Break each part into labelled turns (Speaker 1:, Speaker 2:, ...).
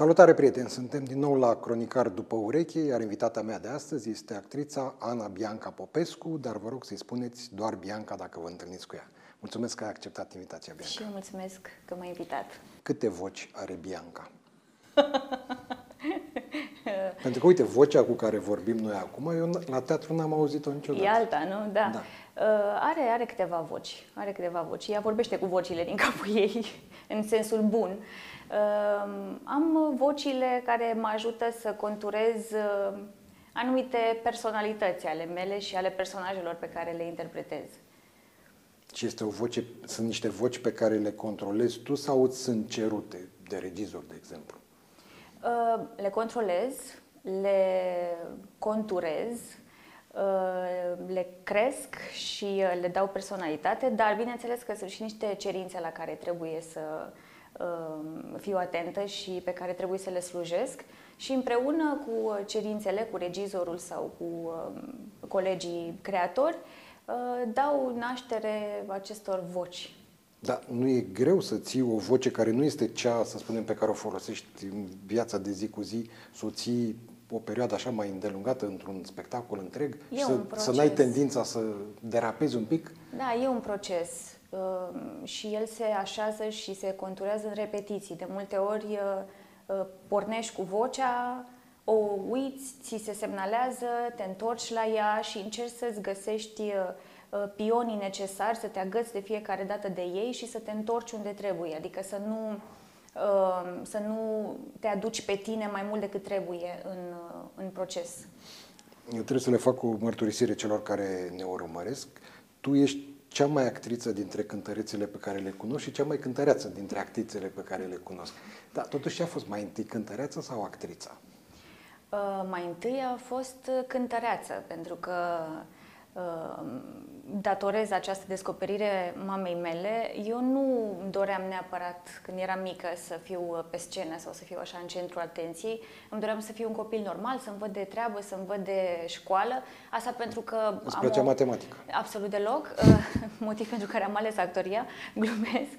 Speaker 1: Salutare prieteni, suntem din nou la Cronicar după ureche, iar invitata mea de astăzi este actrița Ana Bianca Popescu, dar vă rog să-i spuneți doar Bianca dacă vă întâlniți cu ea. Mulțumesc că ai acceptat invitația, Bianca.
Speaker 2: Și eu mulțumesc că m-ai invitat.
Speaker 1: Câte voci are Bianca? Pentru că, uite, vocea cu care vorbim noi acum, eu la teatru n-am auzit-o niciodată.
Speaker 2: E alta, nu? Da.
Speaker 1: Da.
Speaker 2: Uh, are, are câteva voci. Are câteva voci. Ea vorbește cu vocile din capul ei, în sensul bun. Uh, am vocile care mă ajută să conturez uh, anumite personalități ale mele și ale personajelor pe care le interpretez.
Speaker 1: Și este o voce, sunt niște voci pe care le controlezi tu sau îți sunt cerute de regizor, de exemplu?
Speaker 2: Uh, Le controlez, le conturez, uh, le cresc și uh, le dau personalitate, dar bineînțeles că sunt și niște cerințe la care trebuie să uh, fiu atentă și pe care trebuie să le slujesc și împreună cu cerințele, cu regizorul sau cu uh, colegii creatori, uh, dau naștere acestor voci.
Speaker 1: Dar nu e greu să ții o voce care nu este cea, să spunem, pe care o folosești în viața de zi cu zi, să o ții o perioadă așa mai îndelungată într-un spectacol întreg
Speaker 2: E
Speaker 1: și
Speaker 2: un
Speaker 1: să, să n-ai
Speaker 2: proces.
Speaker 1: tendința să derapezi un pic?
Speaker 2: Da, e un proces uh, și el se așează și se conturează în repetiții. De multe ori uh, uh, pornești cu vocea, o uiți, ți se semnalează, te întorci la ea și încerci să-ți găsești uh, uh, pionii necesari, să te agăți de fiecare dată de ei și să te întorci unde trebuie. Adică să nu, uh, să nu te aduci pe tine mai mult decât trebuie în, uh, în proces.
Speaker 1: Eu trebuie să le fac o mărturisire celor care ne urmăresc. Tu ești cea mai actriță dintre cântărețele pe care le cunosc și cea mai cântăreață dintre actrițele pe care le cunosc. Dar totuși ce a fost mai întâi cântăreața sau actrița?
Speaker 2: Uh, mai întâi a fost uh, cântăreață, pentru că uh, datorez această descoperire mamei mele. Eu nu doream neapărat, când eram mică, să fiu uh, pe scenă sau să fiu așa în centrul atenției. Îmi doream să fiu un copil normal, să-mi văd de treabă, să-mi văd de școală. Asta pentru că...
Speaker 1: Îți
Speaker 2: am
Speaker 1: plăcea
Speaker 2: o-
Speaker 1: matematica?
Speaker 2: Absolut deloc, uh, motiv pentru care am ales actoria, glumesc,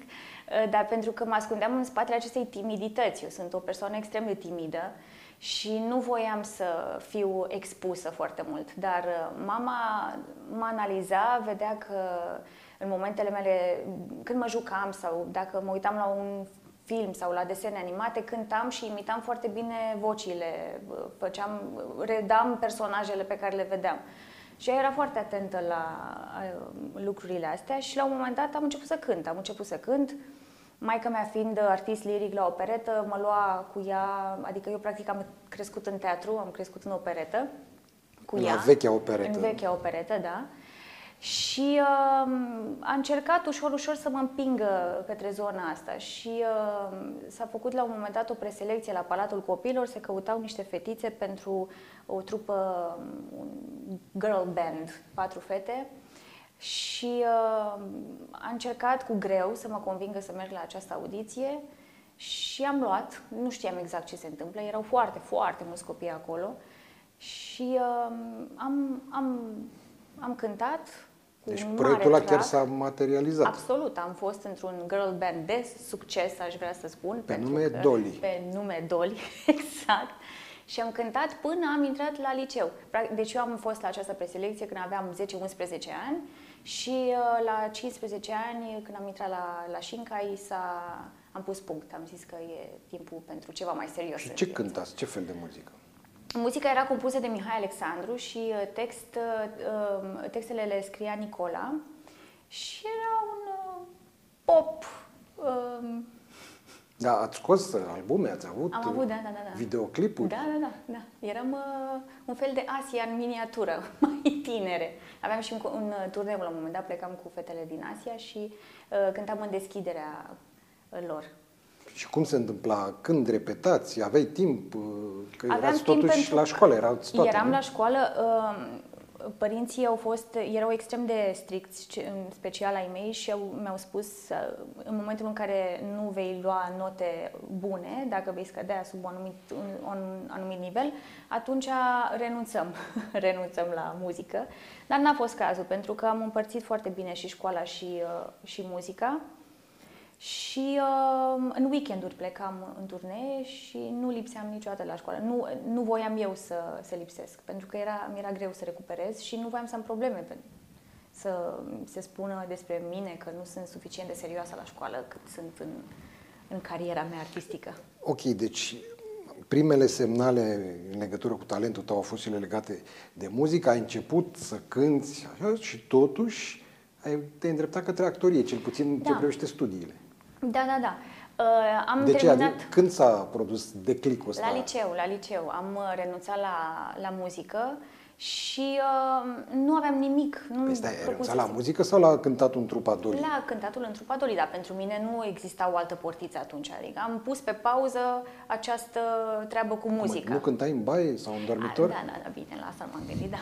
Speaker 2: Uh, dar pentru că mă ascundeam în spatele acestei timidități. Eu sunt o persoană extrem de timidă și nu voiam să fiu expusă foarte mult. Dar uh, mama mă analiza, vedea că în momentele mele, când mă jucam sau dacă mă uitam la un film sau la desene animate, cântam și imitam foarte bine vocile, uh, făceam, redam personajele pe care le vedeam. Și ea era foarte atentă la uh, lucrurile astea și la un moment dat am început să cânt. Am început să cânt. Maica mea fiind artist liric la operetă, mă lua cu ea, adică eu practic am crescut în teatru, am crescut în operetă cu
Speaker 1: La
Speaker 2: ea.
Speaker 1: vechea operetă.
Speaker 2: În vechea operetă, da. Și uh, a încercat ușor, ușor să mă împingă către zona asta și uh, s-a făcut la un moment dat o preselecție la Palatul Copilor, se căutau niște fetițe pentru o trupă, un girl band, patru fete și uh, a încercat cu greu să mă convingă să merg la această audiție și am luat, nu știam exact ce se întâmplă, erau foarte, foarte mulți copii acolo și uh, am, am, am cântat cu
Speaker 1: Deci
Speaker 2: un
Speaker 1: proiectul
Speaker 2: mare
Speaker 1: ăla chiar
Speaker 2: trac.
Speaker 1: s-a materializat.
Speaker 2: Absolut, am fost într-un girl band de succes, aș vrea să spun.
Speaker 1: Pe
Speaker 2: pentru
Speaker 1: nume
Speaker 2: că-
Speaker 1: Dolly.
Speaker 2: Pe nume Dolly, exact. Și am cântat până am intrat la liceu. Prac- Deci eu am fost la această preselecție când aveam 10-11 ani și uh, la 15 ani, când am intrat la, la Shinkai, s-a, am pus punct. Am zis că e timpul pentru ceva mai serios.
Speaker 1: Și
Speaker 2: în
Speaker 1: ce
Speaker 2: viață.
Speaker 1: cântați? Ce fel de muzică?
Speaker 2: Muzica era compusă de Mihai Alexandru și uh, text, uh, um, textele le scria Nicola și era un uh, pop. Um,
Speaker 1: Da, ați scos albume, ați avut,
Speaker 2: Am avut, da, da, da, da.
Speaker 1: videoclipuri?
Speaker 2: Da, da, da, da. Eram uh, un fel de Asia în miniatură, mai tinere. Aveam și un, co- un uh, turneu la un moment dat, plecam cu fetele din Asia și uh, cântam în deschiderea uh, lor.
Speaker 1: Și cum se întâmpla? Când repetați? Aveai timp? Că
Speaker 2: Aveam
Speaker 1: erați
Speaker 2: timp
Speaker 1: totuși
Speaker 2: pentru
Speaker 1: la
Speaker 2: că
Speaker 1: școală, erați toate,
Speaker 2: Eram
Speaker 1: nu?
Speaker 2: la școală, uh, părinții au fost, erau extrem de stricți, ce- în special ai mei, și au, mi-au spus uh, în momentul în care nu vei lua note bune, dacă vei scădea sub un anumit, un, un anumit nivel, atunci renunțăm, renunțăm la muzică. Dar n-a fost cazul, pentru că am împărțit foarte bine și școala și, uh, și muzica. Și uh, în weekenduri plecam în turnee și nu lipseam niciodată la școală. Nu, nu voiam eu să, să lipsesc, pentru că era, mi era greu să recuperez și nu voiam să am probleme să se spună despre mine că nu sunt suficient de serioasă la școală cât sunt în, în cariera mea artistică.
Speaker 1: Ok, deci primele semnale în legătură cu talentul tău au fost și legate de muzică, ai început să cânți așa, și totuși ai te îndreptat către actorie, cel puțin da. ce privește studiile.
Speaker 2: Da, da, da. Uh, am
Speaker 1: de
Speaker 2: terminat...
Speaker 1: ce? Adică, când s-a produs declicul ăsta?
Speaker 2: La liceu, la liceu. Am uh, renunțat la, la muzică și uh, nu aveam nimic. Nu
Speaker 1: păi stai, renunțat la muzică sau la cântatul în trupa Doli?
Speaker 2: La cântatul în trupa Doli, dar pentru mine nu exista o altă portiță atunci. Adică am pus pe pauză această treabă cu muzica.
Speaker 1: Cum, nu cântai în baie sau în dormitor?
Speaker 2: A, da, da, da, bine, la asta m-am gândit, da.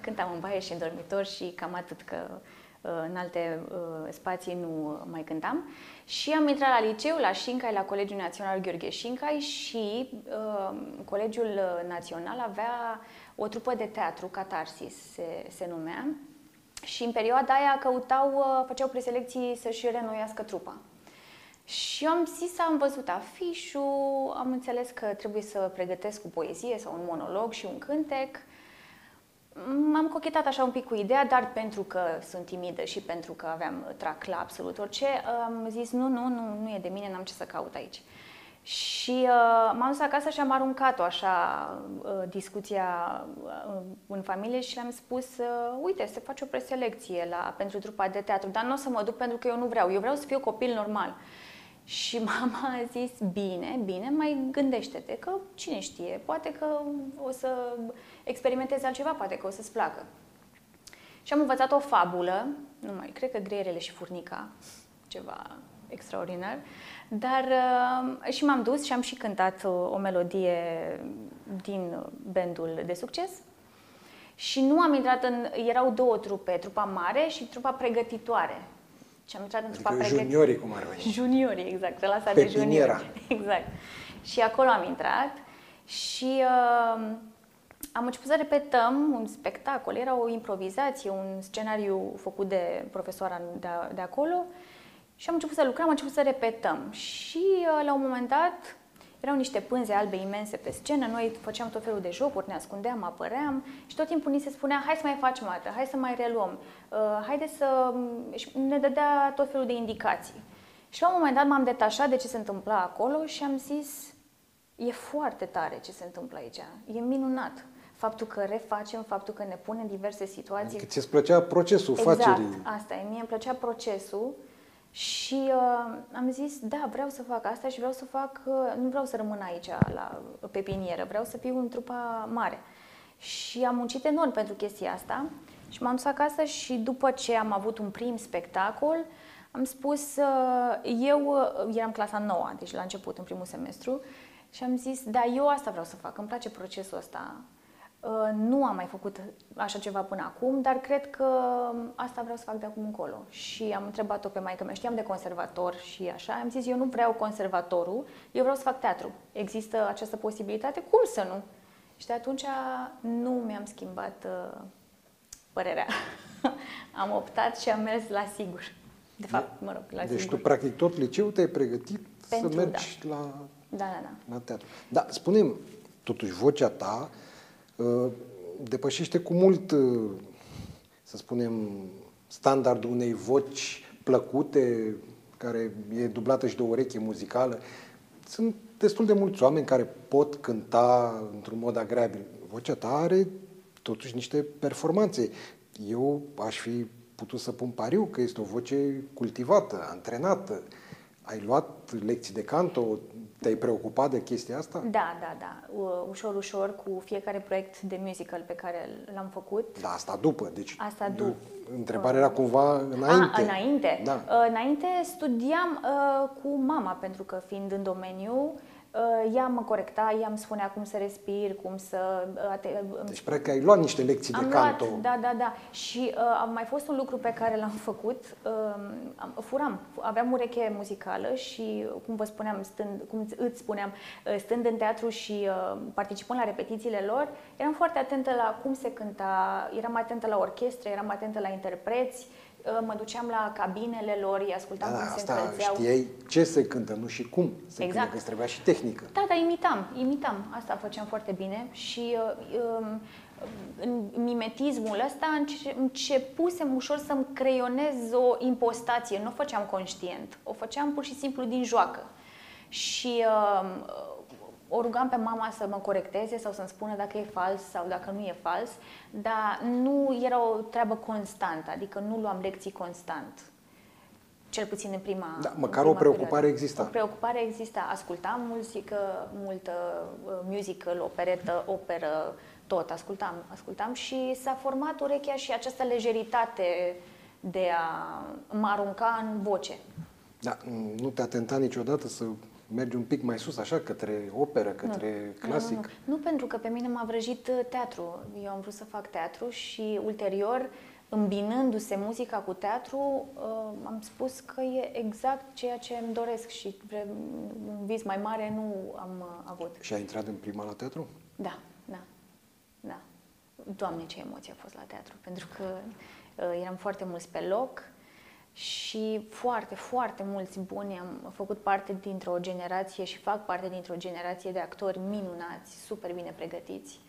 Speaker 2: Cântam în baie și în dormitor și cam atât că uh, în alte uh, spații nu mai cântam. Și am intrat la liceu, la Șincai, la Colegiul Național Gheorghe Șincai și uh, Colegiul Național avea o trupă de teatru, Catarsis se, se numea, și în perioada aia căutau, uh, făceau preselecții să-și renoiască trupa. Și am zis, am văzut afișul, am înțeles că trebuie să pregătesc o poezie sau un monolog și un cântec. M-am cochetat așa un pic cu ideea, dar pentru că sunt timidă și pentru că aveam trac la absolut orice, am zis nu, nu, nu, nu e de mine, n-am ce să caut aici. Și uh, m-am dus acasă și am aruncat-o așa uh, discuția uh, în familie și le-am spus, uh, uite, se face o preselecție la, pentru trupa de teatru, dar nu o să mă duc pentru că eu nu vreau, eu vreau să fiu copil normal. Și mama a zis, bine, bine, mai gândește-te că cine știe, poate că o să experimentezi altceva, poate că o să-ți placă. Și am învățat o fabulă, nu mai, cred că greierele și furnica, ceva extraordinar, dar uh, și m-am dus și am și cântat o, o melodie din bandul de succes. Și nu am intrat în... Erau două trupe, trupa mare și trupa pregătitoare. Și am intrat în
Speaker 1: trupa adică pregătitoare. juniorii, cum ar veni.
Speaker 2: Juniorii, exact, relația de juniori. Exact. Și acolo am intrat și uh, am început să repetăm un spectacol. Era o improvizație, un scenariu făcut de profesoara de, de acolo. Și am început să lucrăm, am început să repetăm. Și uh, la un moment dat erau niște pânze albe imense pe scenă, noi făceam tot felul de jocuri, ne ascundeam, apăream și tot timpul ni se spunea, hai să mai facem o dată, hai să mai reluăm, uh, haide să... Și ne dădea tot felul de indicații. Și la un moment dat m-am detașat de ce se întâmpla acolo și am zis, e foarte tare ce se întâmplă aici, e minunat. Faptul că refacem, faptul că ne punem în diverse situații.
Speaker 1: Adică ți-ți plăcea procesul
Speaker 2: exact,
Speaker 1: facerii.
Speaker 2: Exact, asta e. Mie îmi plăcea procesul și uh, am zis, da, vreau să fac asta și vreau să fac, uh, nu vreau să rămân aici la pepinieră, vreau să fiu în trupa mare. Și am muncit enorm pentru chestia asta și m-am dus acasă și după ce am avut un prim spectacol, am spus, uh, eu uh, eram clasa nouă, deci la început, în primul semestru, și am zis, da, eu asta vreau să fac, îmi place procesul ăsta Uh, nu am mai făcut așa ceva până acum, dar cred că asta vreau să fac de acum încolo. Și am întrebat-o pe maică mea, știam de conservator și așa, am zis, eu nu vreau conservatorul, eu vreau să fac teatru. Există această posibilitate? Cum să nu? Și de atunci nu mi-am schimbat uh, părerea. am optat și am mers la sigur. De fapt, mă rog, la
Speaker 1: deci
Speaker 2: sigur.
Speaker 1: tu practic tot liceu te-ai pregătit Pentru, să mergi
Speaker 2: da.
Speaker 1: la,
Speaker 2: da, da, da.
Speaker 1: la teatru. Da, spunem, totuși vocea ta Uh, depășește cu mult, uh, să spunem, standardul unei voci plăcute, care e dublată și de o ureche muzicală. Sunt destul de mulți oameni care pot cânta într-un mod agreabil. Vocea ta are totuși niște performanțe. Eu aș fi putut să pun pariu că este o voce cultivată, antrenată. Ai luat lecții de canto, te-ai preocupat de chestia asta?
Speaker 2: Da, da, da. Ușor, ușor, cu fiecare proiect de musical pe care l-am făcut.
Speaker 1: Da, asta după. Deci,
Speaker 2: asta după.
Speaker 1: Întrebarea era cumva înainte.
Speaker 2: A, înainte?
Speaker 1: Da.
Speaker 2: Uh, înainte studiam uh, cu mama, pentru că fiind în domeniu, Uh, ea mă corecta, ea îmi spunea cum să respir, cum să...
Speaker 1: Uh, deci, practic, ai luat niște lecții
Speaker 2: am
Speaker 1: de canto.
Speaker 2: Luat, da, da, da. Și uh, a mai fost un lucru pe care l-am făcut. Uh, furam. Aveam ureche muzicală și, cum vă spuneam, stând, cum îți spuneam, uh, stând în teatru și uh, participând la repetițiile lor, eram foarte atentă la cum se cânta, eram atentă la orchestră, eram atentă la interpreți uh, mă duceam la cabinele lor, îi ascultam
Speaker 1: Da,
Speaker 2: cum
Speaker 1: da,
Speaker 2: se
Speaker 1: asta
Speaker 2: încălzeau.
Speaker 1: știai ce se cântă, nu și cum se
Speaker 2: Exact.
Speaker 1: cântă, că trebuia și tehnică.
Speaker 2: Da, da, imitam, imitam. Asta făceam foarte bine și uh, um, în mimetismul ăsta înce- începusem ușor să-mi creionez o impostație. Nu o făceam conștient, o făceam pur și simplu din joacă. Și uh, o rugam pe mama să mă corecteze sau să-mi spună dacă e fals sau dacă nu e fals, dar nu era o treabă constantă, adică nu luam lecții constant. Cel puțin în prima
Speaker 1: Da,
Speaker 2: în
Speaker 1: măcar
Speaker 2: prima
Speaker 1: o preocupare
Speaker 2: perioadă.
Speaker 1: exista.
Speaker 2: O preocupare exista. Ascultam muzică, multă uh, musical, operetă, operă, tot ascultam, ascultam și s-a format urechea și această lejeritate de a mă arunca în voce.
Speaker 1: Da, nu te-a tentat niciodată să mergi un pic mai sus, așa, către operă, către clasic?
Speaker 2: Nu, nu, nu. nu, pentru că pe mine m-a vrăjit uh, teatru. Eu am vrut să fac teatru și ulterior, îmbinându-se muzica cu teatru, uh, am spus că e exact ceea ce îmi doresc și vre- un vis mai mare nu am uh, avut.
Speaker 1: Și ai intrat în prima la teatru?
Speaker 2: Da, da, da. Doamne, ce emoție a fost la teatru, pentru că uh, eram foarte mulți pe loc și foarte, foarte mulți buni. Am făcut parte dintr-o generație și fac parte dintr-o generație de actori minunați, super bine pregătiți.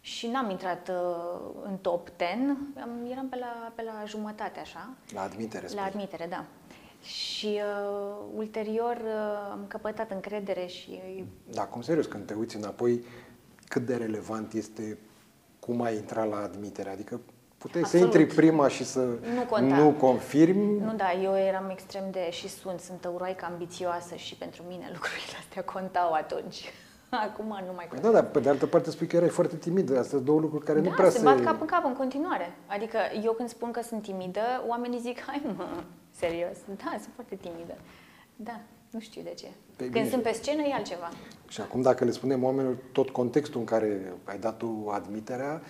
Speaker 2: Și n-am intrat uh, în top 10, am, eram pe la, pe la jumătate așa.
Speaker 1: La admitere,
Speaker 2: La
Speaker 1: spui.
Speaker 2: admitere, da. Și uh, ulterior uh, am căpătat încredere și
Speaker 1: Da, cum serios, când te uiți înapoi, cât de relevant este cum ai intrat la admitere? Adică puteai
Speaker 2: Absolut.
Speaker 1: să intri prima și să
Speaker 2: Nu conta.
Speaker 1: nu confirmi?
Speaker 2: Nu, da, eu eram extrem de și sunt, sunt tăuroaică ambițioasă și pentru mine lucrurile astea contau atunci. Acum nu mai
Speaker 1: Păi
Speaker 2: contează.
Speaker 1: da, dar pe de altă parte spui că erai foarte timidă. Astea sunt două lucruri care nu
Speaker 2: da,
Speaker 1: prea
Speaker 2: se
Speaker 1: se...
Speaker 2: bat cap în cap în continuare. Adică eu când spun că sunt timidă, oamenii zic, hai mă, serios. Da, sunt foarte timidă. Da, nu știu de ce.
Speaker 1: Păi
Speaker 2: când
Speaker 1: bine.
Speaker 2: sunt pe scenă e altceva.
Speaker 1: Și acum dacă le spunem oamenilor tot contextul în care ai dat tu admiterea,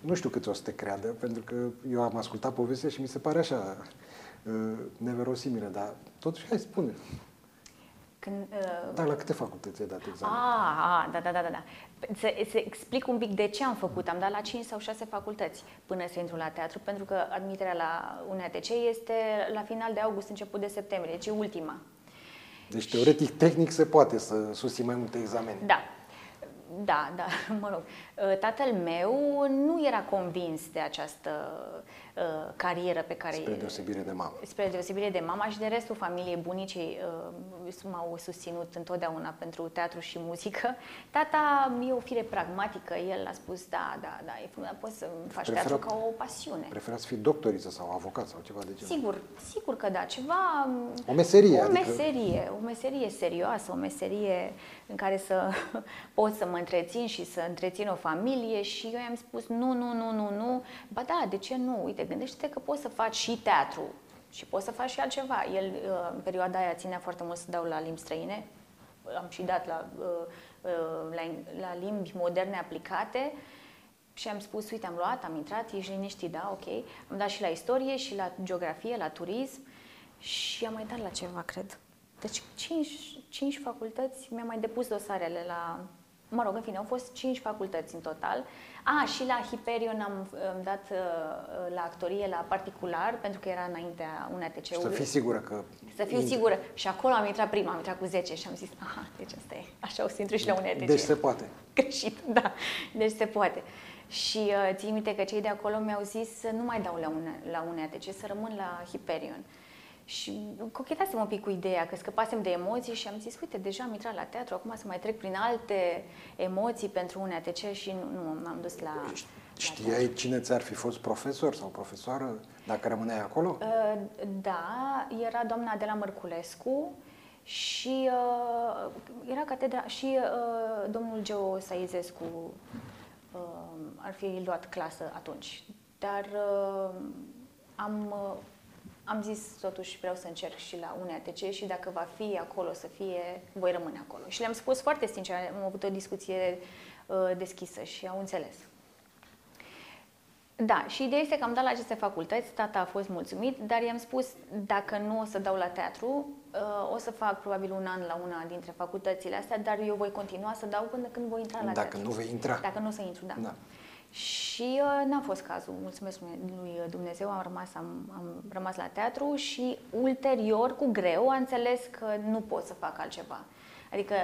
Speaker 1: nu știu câți o să te creadă, pentru că eu am ascultat povestea și mi se pare așa uh, neverosimilă, dar totuși hai spune.
Speaker 2: Când, uh,
Speaker 1: Da, la câte facultăți ai dat examen?
Speaker 2: Ah, ah, da, da, da, da. da. Să, să explic un pic de ce am făcut. Am dat la 5 sau 6 facultăți până să intru la teatru, pentru că admiterea la UNATC este la final de august, început de septembrie, deci e ultima.
Speaker 1: Deci, teoretic, tehnic se poate să susții mai multe examene.
Speaker 2: Da. Da, da, mă rog. Tatăl meu nu era convins de această uh, carieră pe care
Speaker 1: Spre deosebire de mamă.
Speaker 2: spre deosebire de mama și de restul familiei, bunicii uh, m-au susținut întotdeauna pentru teatru și muzică. Tata e o fire pragmatică, el a spus, da, da, da, e frumos, dar poți să faci
Speaker 1: Prefera-
Speaker 2: teatru ca o pasiune.
Speaker 1: Preferați să fii doctoriță sau avocat sau ceva de genul.
Speaker 2: Sigur, sigur că da, ceva...
Speaker 1: O meserie,
Speaker 2: O
Speaker 1: adică-
Speaker 2: meserie, o meserie serioasă, o meserie în care să pot să mă întrețin și să întrețin o familie și eu i-am spus nu, nu, nu, nu, nu. Ba da, de ce nu? Uite, gândește că poți să faci și teatru și poți să faci și altceva. El uh, în perioada aia ținea foarte mult să dau la limbi străine. Am și dat la, uh, uh, la, la limbi moderne aplicate și am spus, uite, am luat, am intrat, ești liniștit, da, ok. Am dat și la istorie, și la geografie, la turism și am mai dat la ceva, cred. Deci cinci, cinci facultăți, mi-am mai depus dosarele la... Mă rog, în fine, au fost cinci facultăți în total. A, și la Hyperion am, am dat uh, la actorie, la particular, pentru că era înaintea
Speaker 1: Și să
Speaker 2: UNATC-ului.
Speaker 1: fii sigură că...
Speaker 2: Să fiu sigură. Și acolo am intrat prima, am intrat cu 10 și am zis, aha, deci asta e. Așa o să intru și la UNATC.
Speaker 1: Deci se poate.
Speaker 2: Greșit, da. Deci se poate. Și uh, țin minte că cei de acolo mi-au zis să nu mai dau la, une, la UNATC, să rămân la Hyperion. Și cochetasem un pic cu ideea că scăpasem de emoții și am zis, uite, deja am intrat la teatru, acum să mai trec prin alte emoții pentru UNATC și nu, nu m-am dus la... la
Speaker 1: Știai cine ți-ar fi fost profesor sau profesoară dacă rămâneai acolo?
Speaker 2: Uh, Da, era doamna Adela Mărculescu și uh, era catedra și uh, domnul Geo Saizescu uh, ar fi luat clasă atunci. Dar uh, am, uh, am zis totuși vreau să încerc și la UNATC și dacă va fi acolo să fie, voi rămâne acolo. Și le-am spus foarte sincer, am avut o discuție uh, deschisă și au înțeles. Da, și ideea este că am dat la aceste facultăți, tata a fost mulțumit, dar i-am spus, dacă nu o să dau la teatru, uh, o să fac probabil un an la una dintre facultățile astea, dar eu voi continua să dau până când voi intra la
Speaker 1: Dacă
Speaker 2: teatru.
Speaker 1: nu vei intra.
Speaker 2: Dacă nu o să intru, da.
Speaker 1: Da.
Speaker 2: Și uh, n-a fost cazul, mulțumesc lui Dumnezeu, am rămas, am, am rămas la teatru și ulterior, cu greu, a înțeles că nu pot să fac altceva. Adică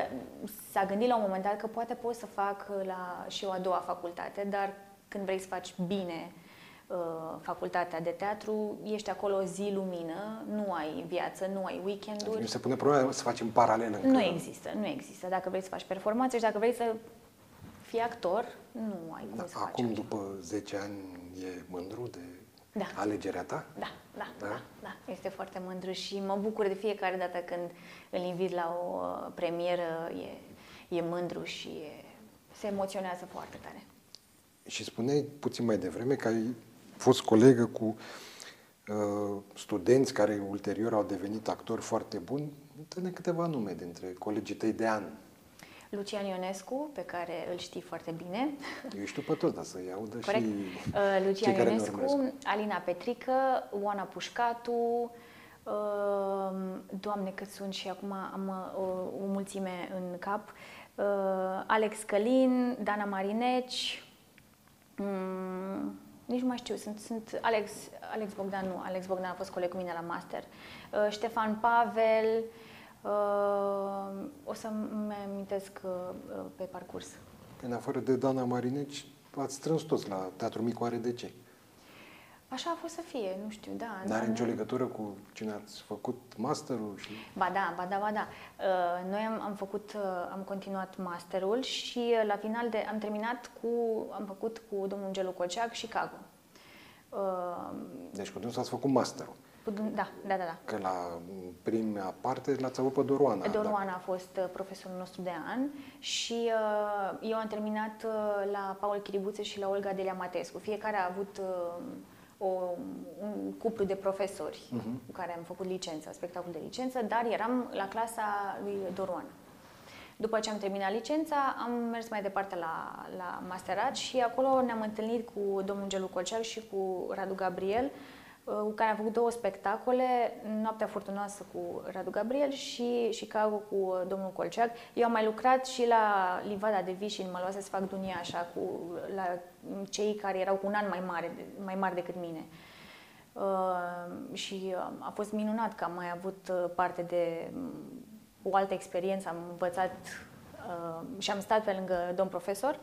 Speaker 2: s-a gândit la un moment dat că poate pot să fac la și o a doua facultate, dar când vrei să faci bine uh, facultatea de teatru, ești acolo zi lumină, nu ai viață, nu ai weekenduri.
Speaker 1: Nu se pune problema să facem paralel încă.
Speaker 2: Nu există, nu există. Dacă vrei să faci performanțe și dacă vrei să fii actor, nu ai cum
Speaker 1: da,
Speaker 2: să faci
Speaker 1: Acum,
Speaker 2: altceva.
Speaker 1: după 10 ani, e mândru de
Speaker 2: Da.
Speaker 1: alegerea ta?
Speaker 2: Da, da,
Speaker 1: Da?
Speaker 2: da, da, este foarte mândru și mă bucur de fiecare dată când îl invit la o uh, premieră, e, e mândru și e, se emoționează foarte tare.
Speaker 1: Și spuneai puțin mai devreme că ai fost colegă cu uh, studenți care ulterior au devenit actori foarte buni. Dă-ne câteva nume dintre colegii tăi de an.
Speaker 2: Lucian Ionescu, pe care îl știi foarte bine,
Speaker 1: Eu știu pe toți, dar să-i audă
Speaker 2: corect?
Speaker 1: și
Speaker 2: Uh,
Speaker 1: cei
Speaker 2: Lucian
Speaker 1: care ne
Speaker 2: Ionescu,
Speaker 1: urmăresc.
Speaker 2: Alina Petrică, Oana Pușcatu, uh, Doamne cât sunt și acum am uh, o, o mulțime în cap, uh, Alex Călin, Dana Marineci, mm, nici nu mai știu, sunt, sunt Alex, Alex Bogdan, nu, Alex Bogdan a fost coleg cu mine la master, uh, Ștefan Pavel, uh, o să-mi amintesc uh, uh, pe parcurs.
Speaker 1: În afară de Dana Marineci, ați strâns toți la Teatru Micu ARDC.
Speaker 2: Așa a fost să fie, nu știu, da.
Speaker 1: N-are
Speaker 2: da,
Speaker 1: nicio legătură cu cine ați făcut masterul și...
Speaker 2: Ba da, ba da, ba da. Uh, Noi am, am făcut, uh, am continuat masterul și uh, la final de, am terminat cu, am făcut cu domnul Gelu Coceac Chicago. Uh,
Speaker 1: Deci cu dânsul ați făcut masterul.
Speaker 2: Cu dun- Da, da, da, da.
Speaker 1: Că la prima parte l-ați avut pe Doroana.
Speaker 2: Doroana a fost uh, profesorul nostru de an și uh, eu am terminat uh, la Paul Chiribuțe și la Olga Delia Matescu. Fiecare a avut uh, o, un cuplu de profesori
Speaker 1: Mhm.
Speaker 2: cu care am făcut licență, spectacol de licență, dar eram la clasa lui Doroana. După ce am terminat licența, am mers mai departe la, la masterat și acolo ne-am întâlnit cu domnul Gelu Colceac și cu Radu Gabriel, uh, cu care am făcut două spectacole, Noaptea Furtunoasă cu Radu Gabriel și Chicago cu uh, domnul Colceac. Eu am mai lucrat și la Livada de Vișin, mă luase să fac dunia așa cu la cei care erau cu un an mai mare, mai mari decât mine. Uh, și uh, a fost minunat că am mai avut uh, parte de um, o altă experiență, am învățat uh, și am stat pe lângă domn profesor.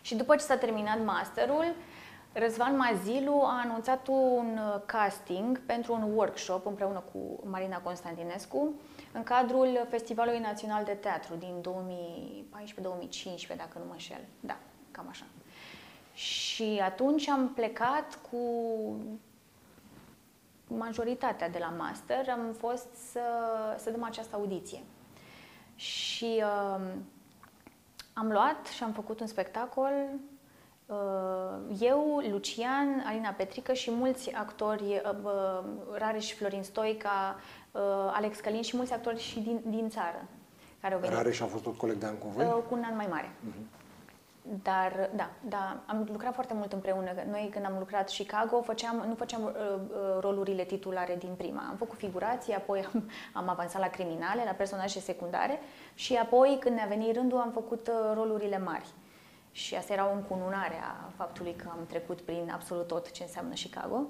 Speaker 2: Și după ce s-a terminat masterul, Răzvan Mazilu a anunțat un uh, casting pentru un workshop împreună cu Marina Constantinescu în cadrul Festivalului Național de Teatru din 2014-2015, dacă nu mă înșel. Da, cam așa. Și atunci am plecat cu majoritatea de la master, am fost să, să dăm această audiție. Și uh, am luat și am făcut un spectacol uh, eu, Lucian, Alina Petrică și mulți actori, uh, uh, Rareș Florin Stoica, uh, Alex Călin și mulți actori și din, din țară care au venit.
Speaker 1: Rareș a fost tot coleg de an cu voi?
Speaker 2: Uh, cu un an mai mare. Dar, da, da, am lucrat foarte mult împreună. Noi, când am lucrat Chicago, făceam, nu făceam uh, uh, rolurile titulare din prima. Am făcut figurații, apoi am, am avansat la criminale, la personaje secundare și apoi, când ne-a venit rândul, am făcut uh, rolurile mari. Și asta era o încununare a faptului că am trecut prin absolut tot ce înseamnă Chicago.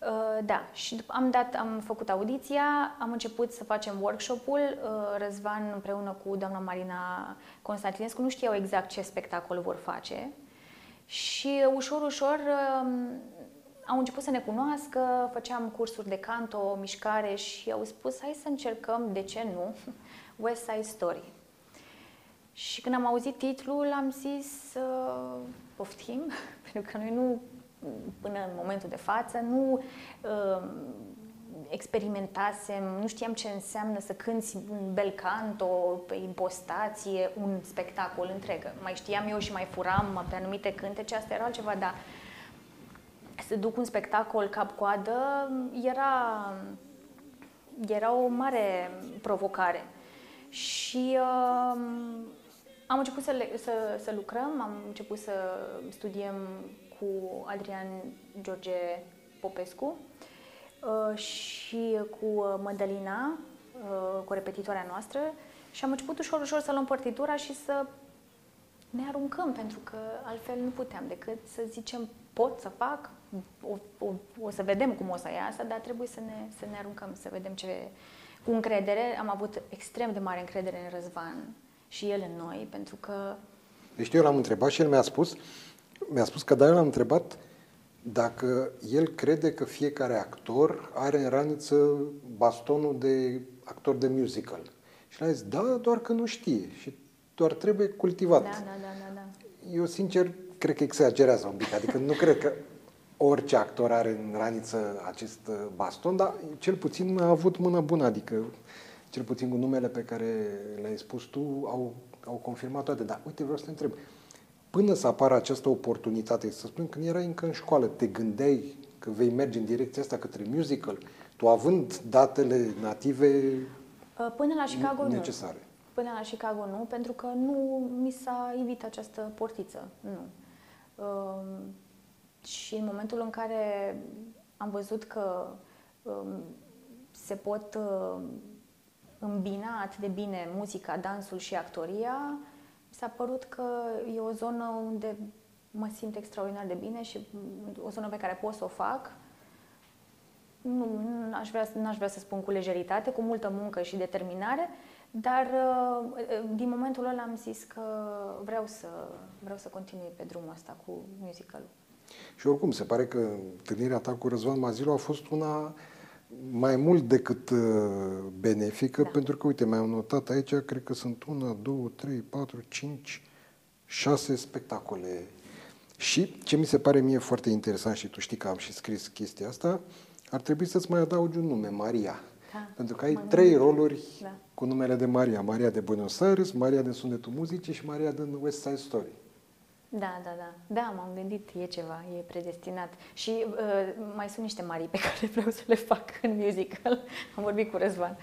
Speaker 2: Uh, da, și după, am, dat, am făcut audiția, am început să facem workshop-ul. Uh, Răzvan împreună cu doamna Marina Constantinescu nu știau exact ce spectacol vor face și ușor, ușor um, au început să ne cunoască, făceam cursuri de canto, mișcare și au spus hai să încercăm, de ce nu, West Side Story. Și când am auzit titlul, am zis uh, poftim, pentru că noi nu, până în momentul de față, nu uh, experimentasem, nu știam ce înseamnă să cânti un bel canto pe impostație, un spectacol întreg. Mai știam eu și mai furam pe anumite cântece, asta era altceva, dar să duc un spectacol cap-coadă era, era o mare provocare. Și uh, am început să, le, să, să lucrăm, am început să studiem cu Adrian George Popescu uh, și cu Mădălina, uh, cu repetitoarea noastră, și am început ușor, ușor să luăm partitura și să ne aruncăm, pentru că altfel nu puteam decât să zicem pot să fac, o, o, o să vedem cum o să iasă, dar trebuie să ne, să ne aruncăm, să vedem ce... Cu încredere, am avut extrem de mare încredere în Răzvan și el în noi, pentru că...
Speaker 1: Deci eu l-am întrebat și el mi-a spus, mi-a spus că da, eu l-am întrebat dacă el crede că fiecare actor are în raniță bastonul de actor de musical. Și l-a zis, da, doar că nu știe și doar trebuie cultivat.
Speaker 2: Da, da, da, da, da.
Speaker 1: Eu, sincer, cred că exagerează un pic. Adică nu cred că orice actor are în raniță acest uh, baston, dar cel puțin a avut mână bună, adică cel puțin cu numele pe care le-ai spus tu au, au confirmat toate. Dar uite, vreau să te întreb, până să apară această oportunitate, să spun, când erai încă în școală, te gândeai că vei merge în direcția asta către musical, tu având datele native
Speaker 2: Uh, Până la Chicago nu.
Speaker 1: necesare.
Speaker 2: Până la Chicago nu, pentru că nu mi s-a ivit această portiță. Nu. Um, și în momentul în care am văzut că um, se pot uh, îmbina atât de bine muzica, dansul și actoria, mi s-a părut că e o zonă unde mă simt extraordinar de bine și o zonă pe care pot să o fac. Nu, n-aș vrea, n-aș vrea să spun cu lejeritate, cu multă muncă și determinare, dar uh, din momentul ăla am zis că vreau să, vreau să continui pe drumul ăsta cu musicalul.
Speaker 1: Și oricum, se pare că întâlnirea ta cu Răzvan Mazilu a fost una mai mult decât uh, benefică,
Speaker 2: Da.
Speaker 1: pentru că, uite, mi-am notat aici, cred că sunt una, două, trei, patru, cinci, șase spectacole. Și ce mi se pare mie foarte interesant, și tu știi că am și scris chestia asta, ar trebui să-ți mai adaugi un nume, Maria.
Speaker 2: Da,
Speaker 1: Pentru că ai
Speaker 2: mă
Speaker 1: trei
Speaker 2: gândesc.
Speaker 1: roluri
Speaker 2: Da.
Speaker 1: cu numele de Maria. Maria de Buenos Aires, Maria de Sunetul Muzicii și Maria din West Side Story.
Speaker 2: Da, da, da. Da, m-am gândit, e ceva, e predestinat. Și uh, mai sunt niște mari pe care vreau să le fac în musical. Am vorbit cu Răzvan.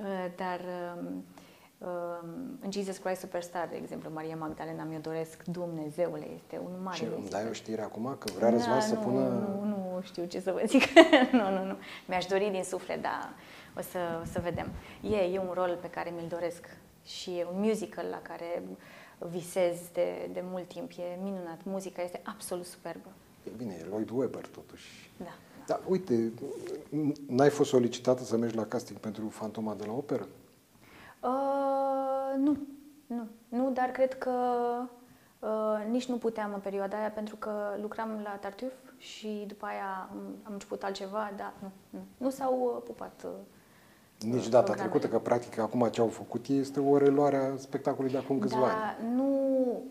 Speaker 2: Uh, dar um, um, în Jesus Christ Superstar, de exemplu, Maria Magdalena mi-o doresc, Dumnezeule, este un mare
Speaker 1: și îmi
Speaker 2: musical.
Speaker 1: dai o știre acum că vrea Răzvan să
Speaker 2: nu,
Speaker 1: pună...
Speaker 2: Nu, nu știu ce să vă zic. nu, nu, nu. Mi-aș dori din suflet, dar o să, o să vedem. E, e un rol pe care mi-l doresc și e un musical la care visez de, de mult timp. E minunat. Muzica este absolut superbă.
Speaker 1: E bine, e Lloyd Webber totuși.
Speaker 2: Da.
Speaker 1: Da, uite, n-ai fost solicitată să mergi la casting pentru Fantoma de la Operă?
Speaker 2: Uh, nu, nu, nu, dar cred că uh, nici nu puteam în perioada aia pentru că lucram la Tartuf și după aia am, am început altceva, dar nu, nu, nu s-au uh, pupat. Uh,
Speaker 1: Nici
Speaker 2: uh,
Speaker 1: data
Speaker 2: programele.
Speaker 1: trecută, că practic acum ce au făcut ei este o reluare a spectacolului de acum câțiva ani.
Speaker 2: Dar nu,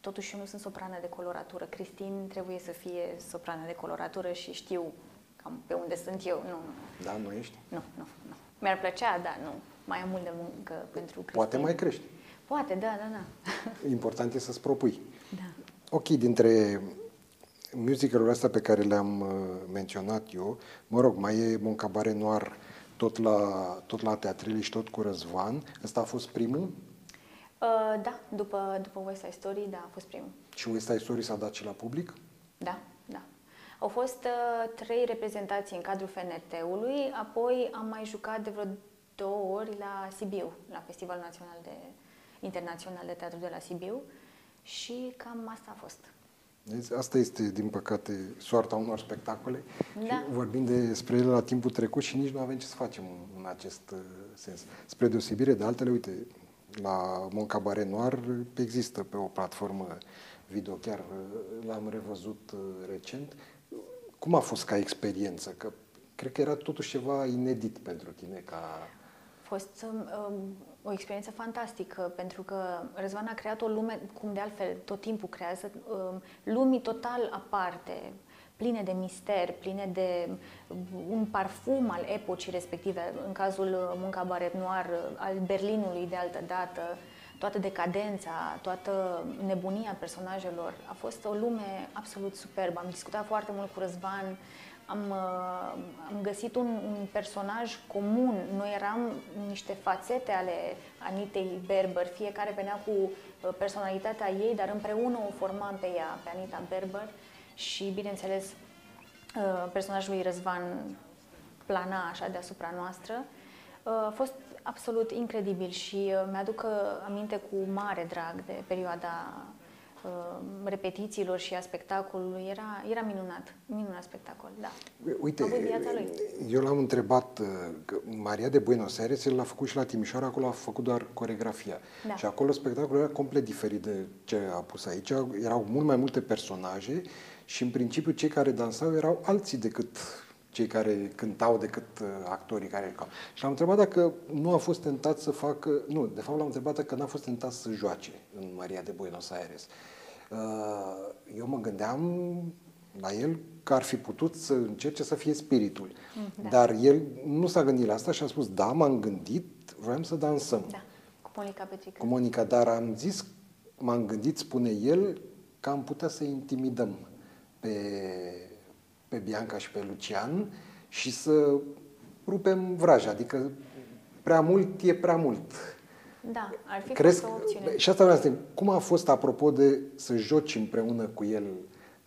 Speaker 2: totuși eu nu sunt soprană de coloratură. Cristin trebuie să fie soprană de coloratură și știu cam pe unde sunt eu. Nu, nu,
Speaker 1: Da, nu ești?
Speaker 2: nu, nu. nu. Mi-ar plăcea, dar nu. Mai am mult de muncă pentru Cristin.
Speaker 1: Poate mai crești.
Speaker 2: Poate, da, da, da.
Speaker 1: Important e să-ți propui.
Speaker 2: da.
Speaker 1: Ok, dintre musicalurile astea pe care le-am uh, menționat eu, mă rog, mai e Mon Cabaret Noir tot la, tot la teatrele și tot cu Răzvan. Ăsta a fost primul
Speaker 2: Uh, da, după, după West Side Story, da, a fost primul.
Speaker 1: și West Side Story s-a dat și la public.
Speaker 2: Da, da. Au fost uh, trei reprezentații în cadrul FNT-ului, apoi am mai jucat de vreo două ori la Sibiu, la Festivalul Național de Internațional de Teatru de la Sibiu și cam asta a fost.
Speaker 1: Vezi, Asta este, din păcate, soarta unor spectacole.
Speaker 2: Da.
Speaker 1: Și vorbim despre ele la timpul trecut și nici nu avem ce să facem în, în acest uh, sens. Spre deosebire de altele, uite, la Mon Cabaret Noir există pe o platformă video, chiar uh, l-am revăzut uh, recent. Cum a fost ca experiență? Că cred că era totuși ceva inedit pentru tine ca...
Speaker 2: A fost um, o experiență fantastică, pentru că Răzvan a creat o lume, cum de altfel tot timpul creează, um, lumii total aparte, pline de mister, pline de um, un parfum al epocii respective, în cazul uh, Mun Cabaret Noir, uh, al Berlinului de altă dată, toată decadența, toată nebunia personajelor. A fost o lume absolut superbă. Am discutat foarte mult cu Răzvan, am, uh, am găsit un, un personaj comun. Noi eram niște fațete ale Anitei Berber, fiecare venea cu uh, personalitatea ei, dar împreună o formam pe ea, pe Anita Berber și, bineînțeles, uh, personajul lui Răzvan plana așa deasupra noastră. Uh, A fost absolut incredibil și uh, mi-aduc uh, aminte cu mare drag de perioada uh, repetițiilor și a spectacolului. Era, era minunat, minunat spectacol, da.
Speaker 1: Uite,
Speaker 2: A avut viața lui.
Speaker 1: eu l-am întrebat, uh, că Maria de Buenos Aires, el l-a făcut și la Timișoara, acolo a făcut doar coregrafia.
Speaker 2: Da.
Speaker 1: Și acolo spectacolul era complet diferit de ce a pus aici. Erau mult mai multe personaje și în principiu cei care dansau erau alții decât cei care cântau decât uh, actorii care erau. Și l-am întrebat dacă nu a fost tentat să facă, nu, de fapt l-am întrebat dacă n-a fost tentat să joace în Maria de Buenos Aires. Uh, Eu mă gândeam la el că ar fi putut să încerce să fie spiritul.
Speaker 2: da.
Speaker 1: Dar el nu s-a gândit la asta și a spus, da, m-am gândit, vreau să dansăm
Speaker 2: Da, cu Monica Petrică.
Speaker 1: cu Monica, dar am zis, m-am gândit, spune el, că am putea să intimidăm pe, pe Bianca și pe Lucian și să rupem vraja, adică prea mult e prea mult.
Speaker 2: Da, ar fi
Speaker 1: Crezi,
Speaker 2: fost o opțiune.
Speaker 1: și asta vreau să te întreb, cum a fost apropo de să joci împreună cu el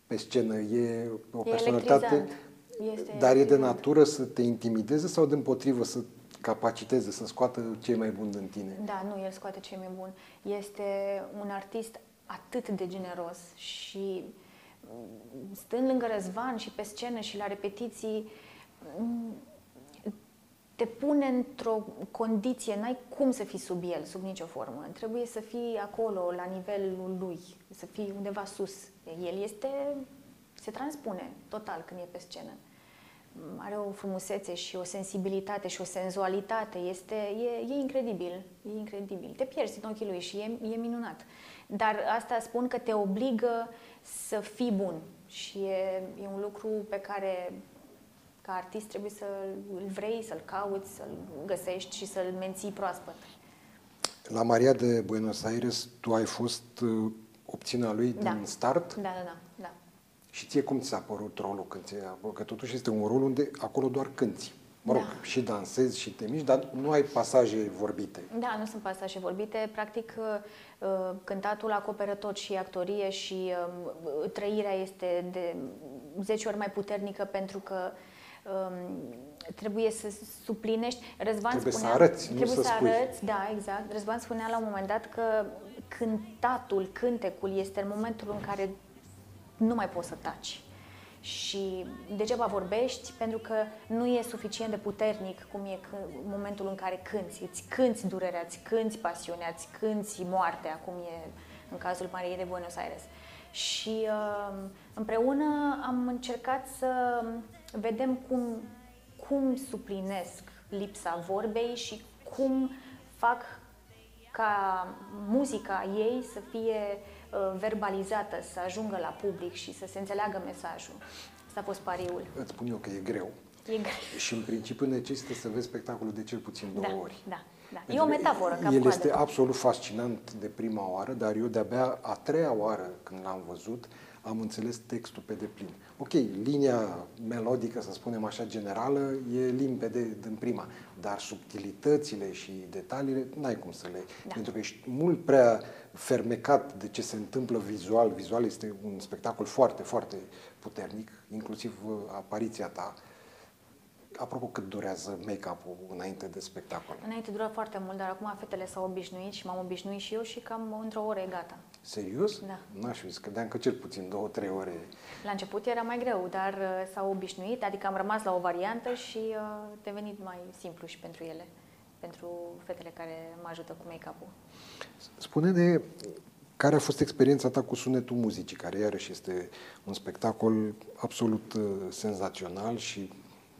Speaker 1: pe scenă? E o
Speaker 2: E
Speaker 1: personalitate,
Speaker 2: electrizant. Este
Speaker 1: dar e de
Speaker 2: electrizant.
Speaker 1: natură să te intimideze sau de împotrivă să capaciteze, să scoată cei mai buni din tine?
Speaker 2: Da, nu, el scoate cei mai buni. Este un artist atât de generos și mm, stând lângă Răzvan și pe scenă și la repetiții, mm, te pune într-o condiție, n-ai cum să fii sub el, sub nicio formă. Trebuie să fii acolo, la nivelul lui, să fii undeva sus. El este, se transpune total când e pe scenă. Are o frumusețe și o sensibilitate și o senzualitate. Este, e, e incredibil, e incredibil. Te pierzi în ochii lui și e, e minunat. Dar asta spun că te obligă să fii bun și e, e un lucru pe care ca artist trebuie să-l vrei, să-l cauți, să-l găsești și să-l menții proaspăt.
Speaker 1: La Maria de Buenos Aires, tu ai fost uh, opțiunea lui
Speaker 2: Da.
Speaker 1: din start
Speaker 2: Da, da, da. da.
Speaker 1: și ție cum ți s-a părut rolul? Când ți că totuși este un rol unde acolo doar cânti. Mă rog,
Speaker 2: Da.
Speaker 1: și dansezi și te miști, dar nu ai pasaje vorbite.
Speaker 2: Da, nu sunt pasaje vorbite. Practic, uh, cântatul acoperă tot și actorie și um, trăirea este de 10 ori mai puternică pentru că um, trebuie să suplinești. Răzvan
Speaker 1: Trebuie să
Speaker 2: spunea,
Speaker 1: arăți, nu
Speaker 2: trebuie
Speaker 1: să
Speaker 2: să
Speaker 1: spui.
Speaker 2: arăți, da, exact. Răzvan spunea la un moment dat că cântatul, cântecul este în momentul în care nu mai poți să taci. Și degeaba vorbești pentru că nu e suficient de puternic cum e că- momentul în care cânți. Îți cânți durerea, îți cânți pasiunea, îți cânți moartea, cum e în cazul Mariei de Buenos Aires. Și uh, împreună am încercat să vedem cum, cum suplinesc lipsa vorbei și cum fac ca muzica ei să fie uh, verbalizată, să ajungă la public și să se înțeleagă mesajul. Asta a fost pariul.
Speaker 1: Îți spun eu că e greu.
Speaker 2: E greu.
Speaker 1: Și în principiu necesită să vezi spectacolul de cel puțin două
Speaker 2: Da,
Speaker 1: ori.
Speaker 2: da, da. E
Speaker 1: Pentru
Speaker 2: o
Speaker 1: că
Speaker 2: metaforă, ca
Speaker 1: El este absolut fascinant de prima oară, dar eu de-abia a treia oară când l-am văzut, am înțeles textul pe deplin. Ok, linia melodică, să spunem așa, generală, e limpede din prima, dar subtilitățile și detaliile n-ai cum să le...
Speaker 2: Da.
Speaker 1: Pentru că ești mult prea fermecat de ce se întâmplă vizual. Vizual este un spectacol foarte, foarte puternic, inclusiv uh, apariția ta. Apropo, cât durează make-up-ul înainte de spectacol?
Speaker 2: Înainte dura foarte mult, dar acum fetele s-au obișnuit și m-am obișnuit și eu și cam într-o oră e gata.
Speaker 1: Serios?
Speaker 2: Da.
Speaker 1: N-aș fi zis, credeam că cel puțin două, trei ore.
Speaker 2: La început era mai greu, dar uh, s-au obișnuit, adică am rămas la o variantă și uh, a devenit mai simplu și pentru ele, pentru fetele care mă ajută cu make-up-ul.
Speaker 1: spune de care a fost experiența ta cu sunetul muzicii, care iarăși este un spectacol absolut uh, senzațional și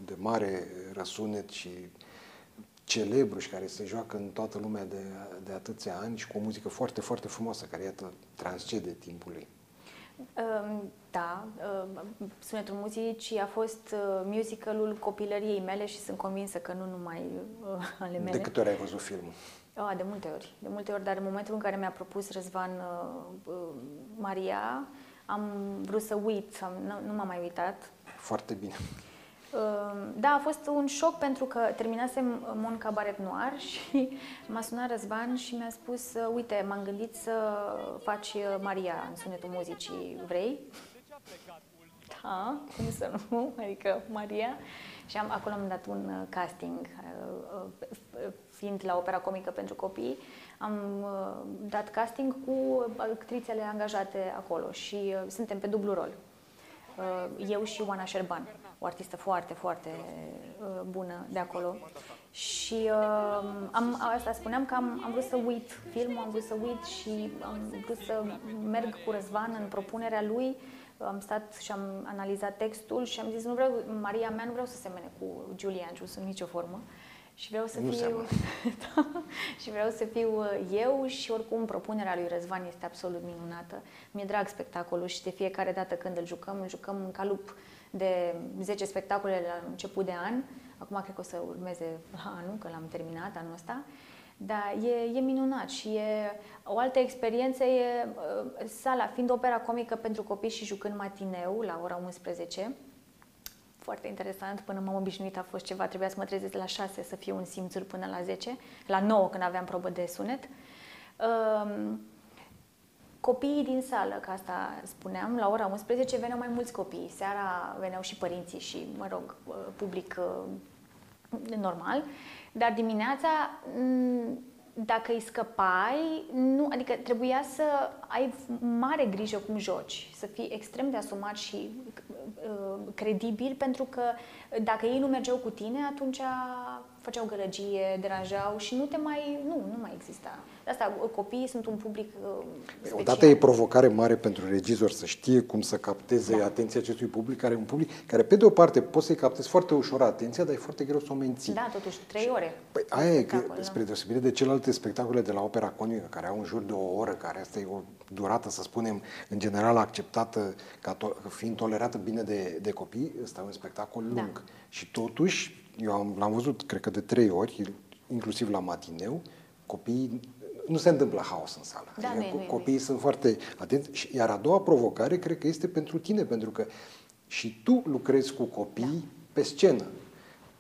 Speaker 1: de mare răsunet și celebru și care se joacă în toată lumea de, de atâția ani și cu o muzică foarte, foarte frumoasă, care, iată, transcede timpului.
Speaker 2: Um, Da, um, Sunetul Muzicii a fost uh, musicalul copilăriei mele și sunt convinsă că nu numai uh, ale mele.
Speaker 1: De câte ori ai văzut filmul?
Speaker 2: Ah, de multe ori, de multe ori, dar în momentul în care mi-a propus Răzvan uh, uh, Maria, am vrut să uit, am, nu, nu m-am mai uitat.
Speaker 1: Foarte bine.
Speaker 2: Uh, Da, a fost un șoc pentru că terminasem Mon Cabaret Noir și m-a sunat Răzvan și mi-a spus uh, uite, m-am gândit să faci uh, Maria în sunetul muzicii, vrei? Da, cum să nu, adică Maria. Și am, acolo am dat un uh, casting, uh, uh, fiind la opera comică pentru copii, am dat casting cu actrițele angajate acolo și suntem pe dublu rol. Eu și Oana Șerban, o artistă foarte, foarte bună de acolo. Și am, asta spuneam că am, am vrut să uit filmul, am vrut să uit și am vrut să merg cu Răzvan în propunerea lui am stat și am analizat textul și am zis, nu vreau, Maria mea nu vreau să semene cu Julia Andrews în nicio formă. Și vreau să
Speaker 1: nu
Speaker 2: fiu da, și vreau să fiu uh, eu și oricum propunerea lui Răzvan este absolut minunată. Mi-e drag spectacolul și de fiecare dată când îl jucăm, îl jucăm în calup de 10 spectacole la început de an. Acum cred că o să urmeze anul, că l-am terminat anul ăsta. Da, e, e minunat și e o altă experiență e uh, sala, fiind opera comică pentru copii și jucând matineu la ora 11. Foarte interesant, până m-am obișnuit a fost ceva, trebuia să mă trezesc la 6 să fiu în simțuri până la 10, la 9 când aveam probă de sunet. Um, copiii din sală, ca asta spuneam, la ora 11 veneau mai mulți copii. Seara veneau și părinții și, mă rog, uh, public uh, normal. Dar dimineața, dacă îi scăpai, nu, adică trebuia să ai mare grijă cum joci, să fii extrem de asumat și uh, credibil, pentru că dacă ei nu mergeau cu tine, atunci făceau gălăgie, deranjau și nu te mai, nu, nu mai exista. De asta copiii sunt un public uh, special.
Speaker 1: Odată e provocare mare pentru regizor să știe cum să capteze da. atenția acestui public, care e un public care pe de o parte poți să-i captezi foarte ușor atenția, dar e foarte greu să o menții.
Speaker 2: Da, totuși, trei ore.
Speaker 1: Păi aia e că, da. spre deosebire de celelalte spectacole de la opera conică, care au în jur de o oră, care asta e o durată, să spunem, în general acceptată ca to- fiind tolerată bine de, de copii, ăsta e un spectacol da. lung. Da. Și totuși, eu am, l-am văzut, cred că de trei ori, inclusiv la matineu, copiii nu se întâmplă haos în sală.
Speaker 2: Da, adică
Speaker 1: nu, copiii nu, sunt foarte atenți. Iar a doua provocare cred că este pentru tine, pentru că și tu lucrezi cu copii da. pe scenă.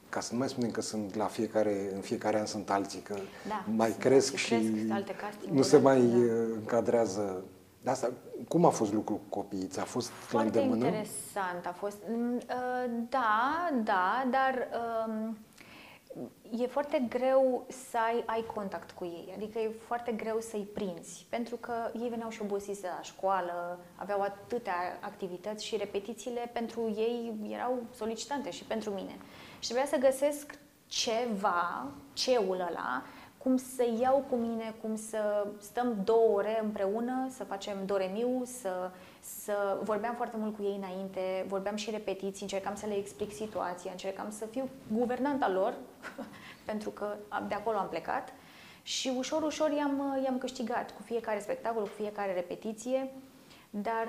Speaker 1: Ca să nu mai spunem că sunt la fiecare, în fiecare an sunt alții, că
Speaker 2: da,
Speaker 1: mai cresc
Speaker 2: da,
Speaker 1: și
Speaker 2: alte
Speaker 1: nu se mai da. încadrează. De asta, cum a fost lucrul cu copiii? Ți-a fost
Speaker 2: Foarte interesant. A fost, mm, uh, da, da, dar um, e foarte greu să ai, ai contact cu ei, adică e foarte greu să-i prinzi, pentru că ei veneau și obosiți de la școală, aveau atâtea activități și repetițiile pentru ei erau solicitante și pentru mine. Și trebuia să găsesc ceva, ceul ăla, cum să iau cu mine, cum să stăm două ore împreună, să facem doremiu, să, să vorbeam foarte mult cu ei înainte, vorbeam și repetiții, încercam să le explic situația, încercam să fiu guvernanta lor, pentru că de acolo am plecat și ușor, ușor i-am, i-am câștigat cu fiecare spectacol, cu fiecare repetiție. Dar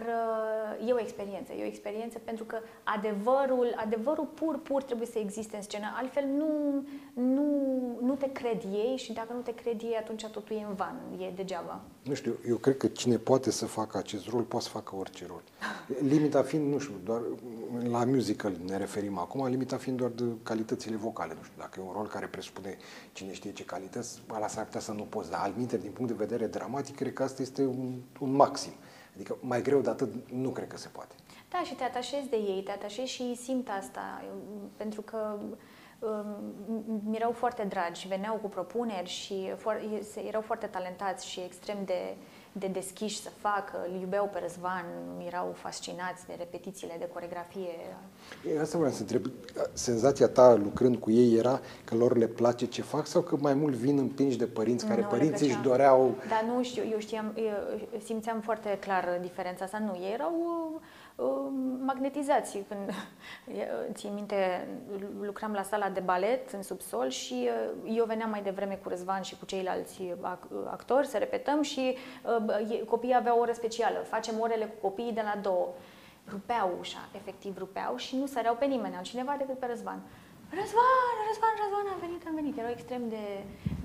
Speaker 2: uh, e o experiență, e o experiență pentru că adevărul, adevărul pur, pur trebuie să existe în scenă, altfel nu, nu, nu te cred ei și dacă nu te cred ei, atunci totul e în van, e degeaba.
Speaker 1: Nu știu, eu cred că cine poate să facă acest rol, poate să facă orice rol. Limita fiind, nu știu, doar la musical ne referim acum, limita fiind doar de calitățile vocale. Nu știu, dacă e un rol care presupune cine știe ce calități, ăla s-ar putea să nu poți, dar al din punct de vedere dramatic, cred că asta este un, un maxim. Adică mai greu de atât nu cred că se poate.
Speaker 2: Da, și te atașezi de ei, te atașezi și simt asta, pentru că um, mi erau foarte dragi, veneau cu propuneri și erau foarte talentați și extrem de de deschiși să facă, îl iubeau pe Răzvan, erau fascinați de repetițiile de coregrafie.
Speaker 1: E, asta vreau să întreb. Senzația ta lucrând cu ei era că lor le place ce fac sau că mai mult vin împinși de părinți care nu, părinții își doreau...
Speaker 2: Da, nu știu, eu știam, eu simțeam foarte clar diferența asta. Nu, ei erau magnetizați. Când, țin minte, lucram la sala de balet în subsol și eu veneam mai devreme cu Răzvan și cu ceilalți actori să repetăm și copiii aveau o oră specială. Facem orele cu copiii de la două. Rupeau ușa, efectiv rupeau și nu săreau pe nimeni, altcineva decât pe Răzvan. Răzvan, Răzvan, Răzvan, a venit, a venit. Erau extrem de,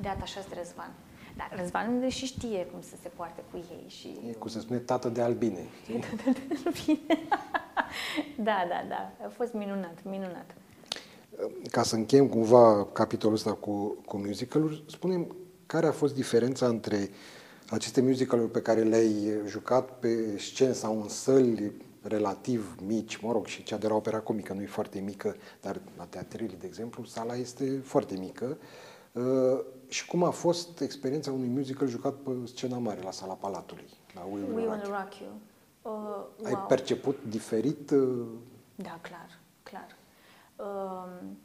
Speaker 2: de atașați de Răzvan. Dar Răzvan și știe cum să se poarte cu ei. Și...
Speaker 1: E cum se spune tată de albine.
Speaker 2: Tată de albine. da, da, da. A fost minunat, minunat.
Speaker 1: Ca să încheiem cumva capitolul ăsta cu, cu musical spunem care a fost diferența între aceste musicaluri pe care le-ai jucat pe scenă sau în săli relativ mici, mă rog, și cea de la opera comică nu e foarte mică, dar la teatrele, de exemplu, sala este foarte mică. Uh, și cum a fost experiența unui musical jucat pe scena mare, la sala Palatului, la We Will,
Speaker 2: We
Speaker 1: Rock
Speaker 2: Will
Speaker 1: You?
Speaker 2: Rock You. Uh,
Speaker 1: Ai
Speaker 2: wow.
Speaker 1: perceput diferit? uh,
Speaker 2: Da, clar, clar. Um,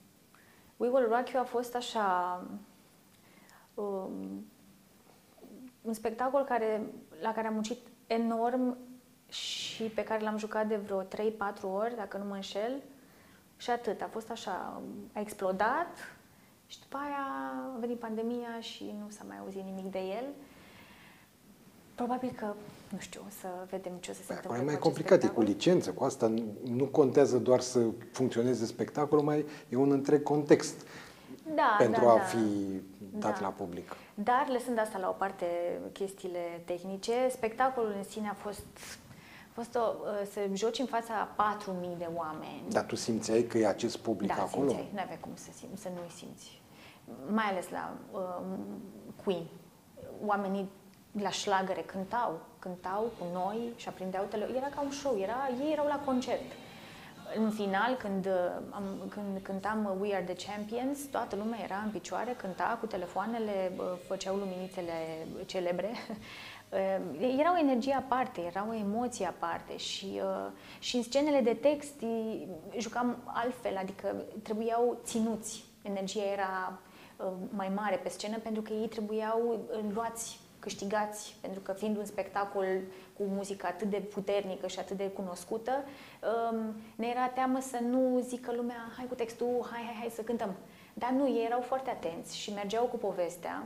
Speaker 2: We Will Rock You a fost așa um, un spectacol care, la care am muncit enorm și pe care l-am jucat de vreo 3-4 ori, dacă nu mă înșel. Și atât. A fost așa, a explodat și după aia a venit pandemia și nu s-a mai auzit nimic de el. Probabil că, nu știu, o să vedem ce o să se
Speaker 1: Păi,
Speaker 2: întâmple
Speaker 1: acum e mai
Speaker 2: cu acest
Speaker 1: complicat, e cu
Speaker 2: spectacol.
Speaker 1: licență, cu asta nu, nu contează doar să funcționeze spectacolul, mai e un întreg context
Speaker 2: Da,
Speaker 1: pentru
Speaker 2: da,
Speaker 1: a
Speaker 2: da.
Speaker 1: fi dat
Speaker 2: Da.
Speaker 1: la public.
Speaker 2: Dar, lăsând asta la o parte, chestiile tehnice, spectacolul în sine a fost, a fost o, să joci în fața 4.000 de oameni.
Speaker 1: Dar tu simțeai că e acest public
Speaker 2: da,
Speaker 1: acolo?
Speaker 2: simțeai, nu avea cum să, sim, să nu-i simți. Mai ales la uh, Queen. Oamenii la șlagăre cântau, cântau cu noi și aprindeau tele... Era ca un show, era, ei erau la concert. În final, când, uh, am, când cântam uh, We Are The Champions, toată lumea era în picioare, cânta cu telefoanele, uh, făceau luminițele celebre. Uh, Era o energie aparte, era o emoție aparte și, uh, și în scenele de text i- jucam altfel, adică trebuiau ținuți. Energia era uh, mai mare pe scenă pentru că ei trebuiau uh, luați, câștigați, pentru că fiind un spectacol cu muzică atât de puternică și atât de cunoscută, um, ne era teamă să nu zică lumea, hai cu textul, hai, hai, hai să cântăm. Dar nu, ei erau foarte atenți și mergeau cu povestea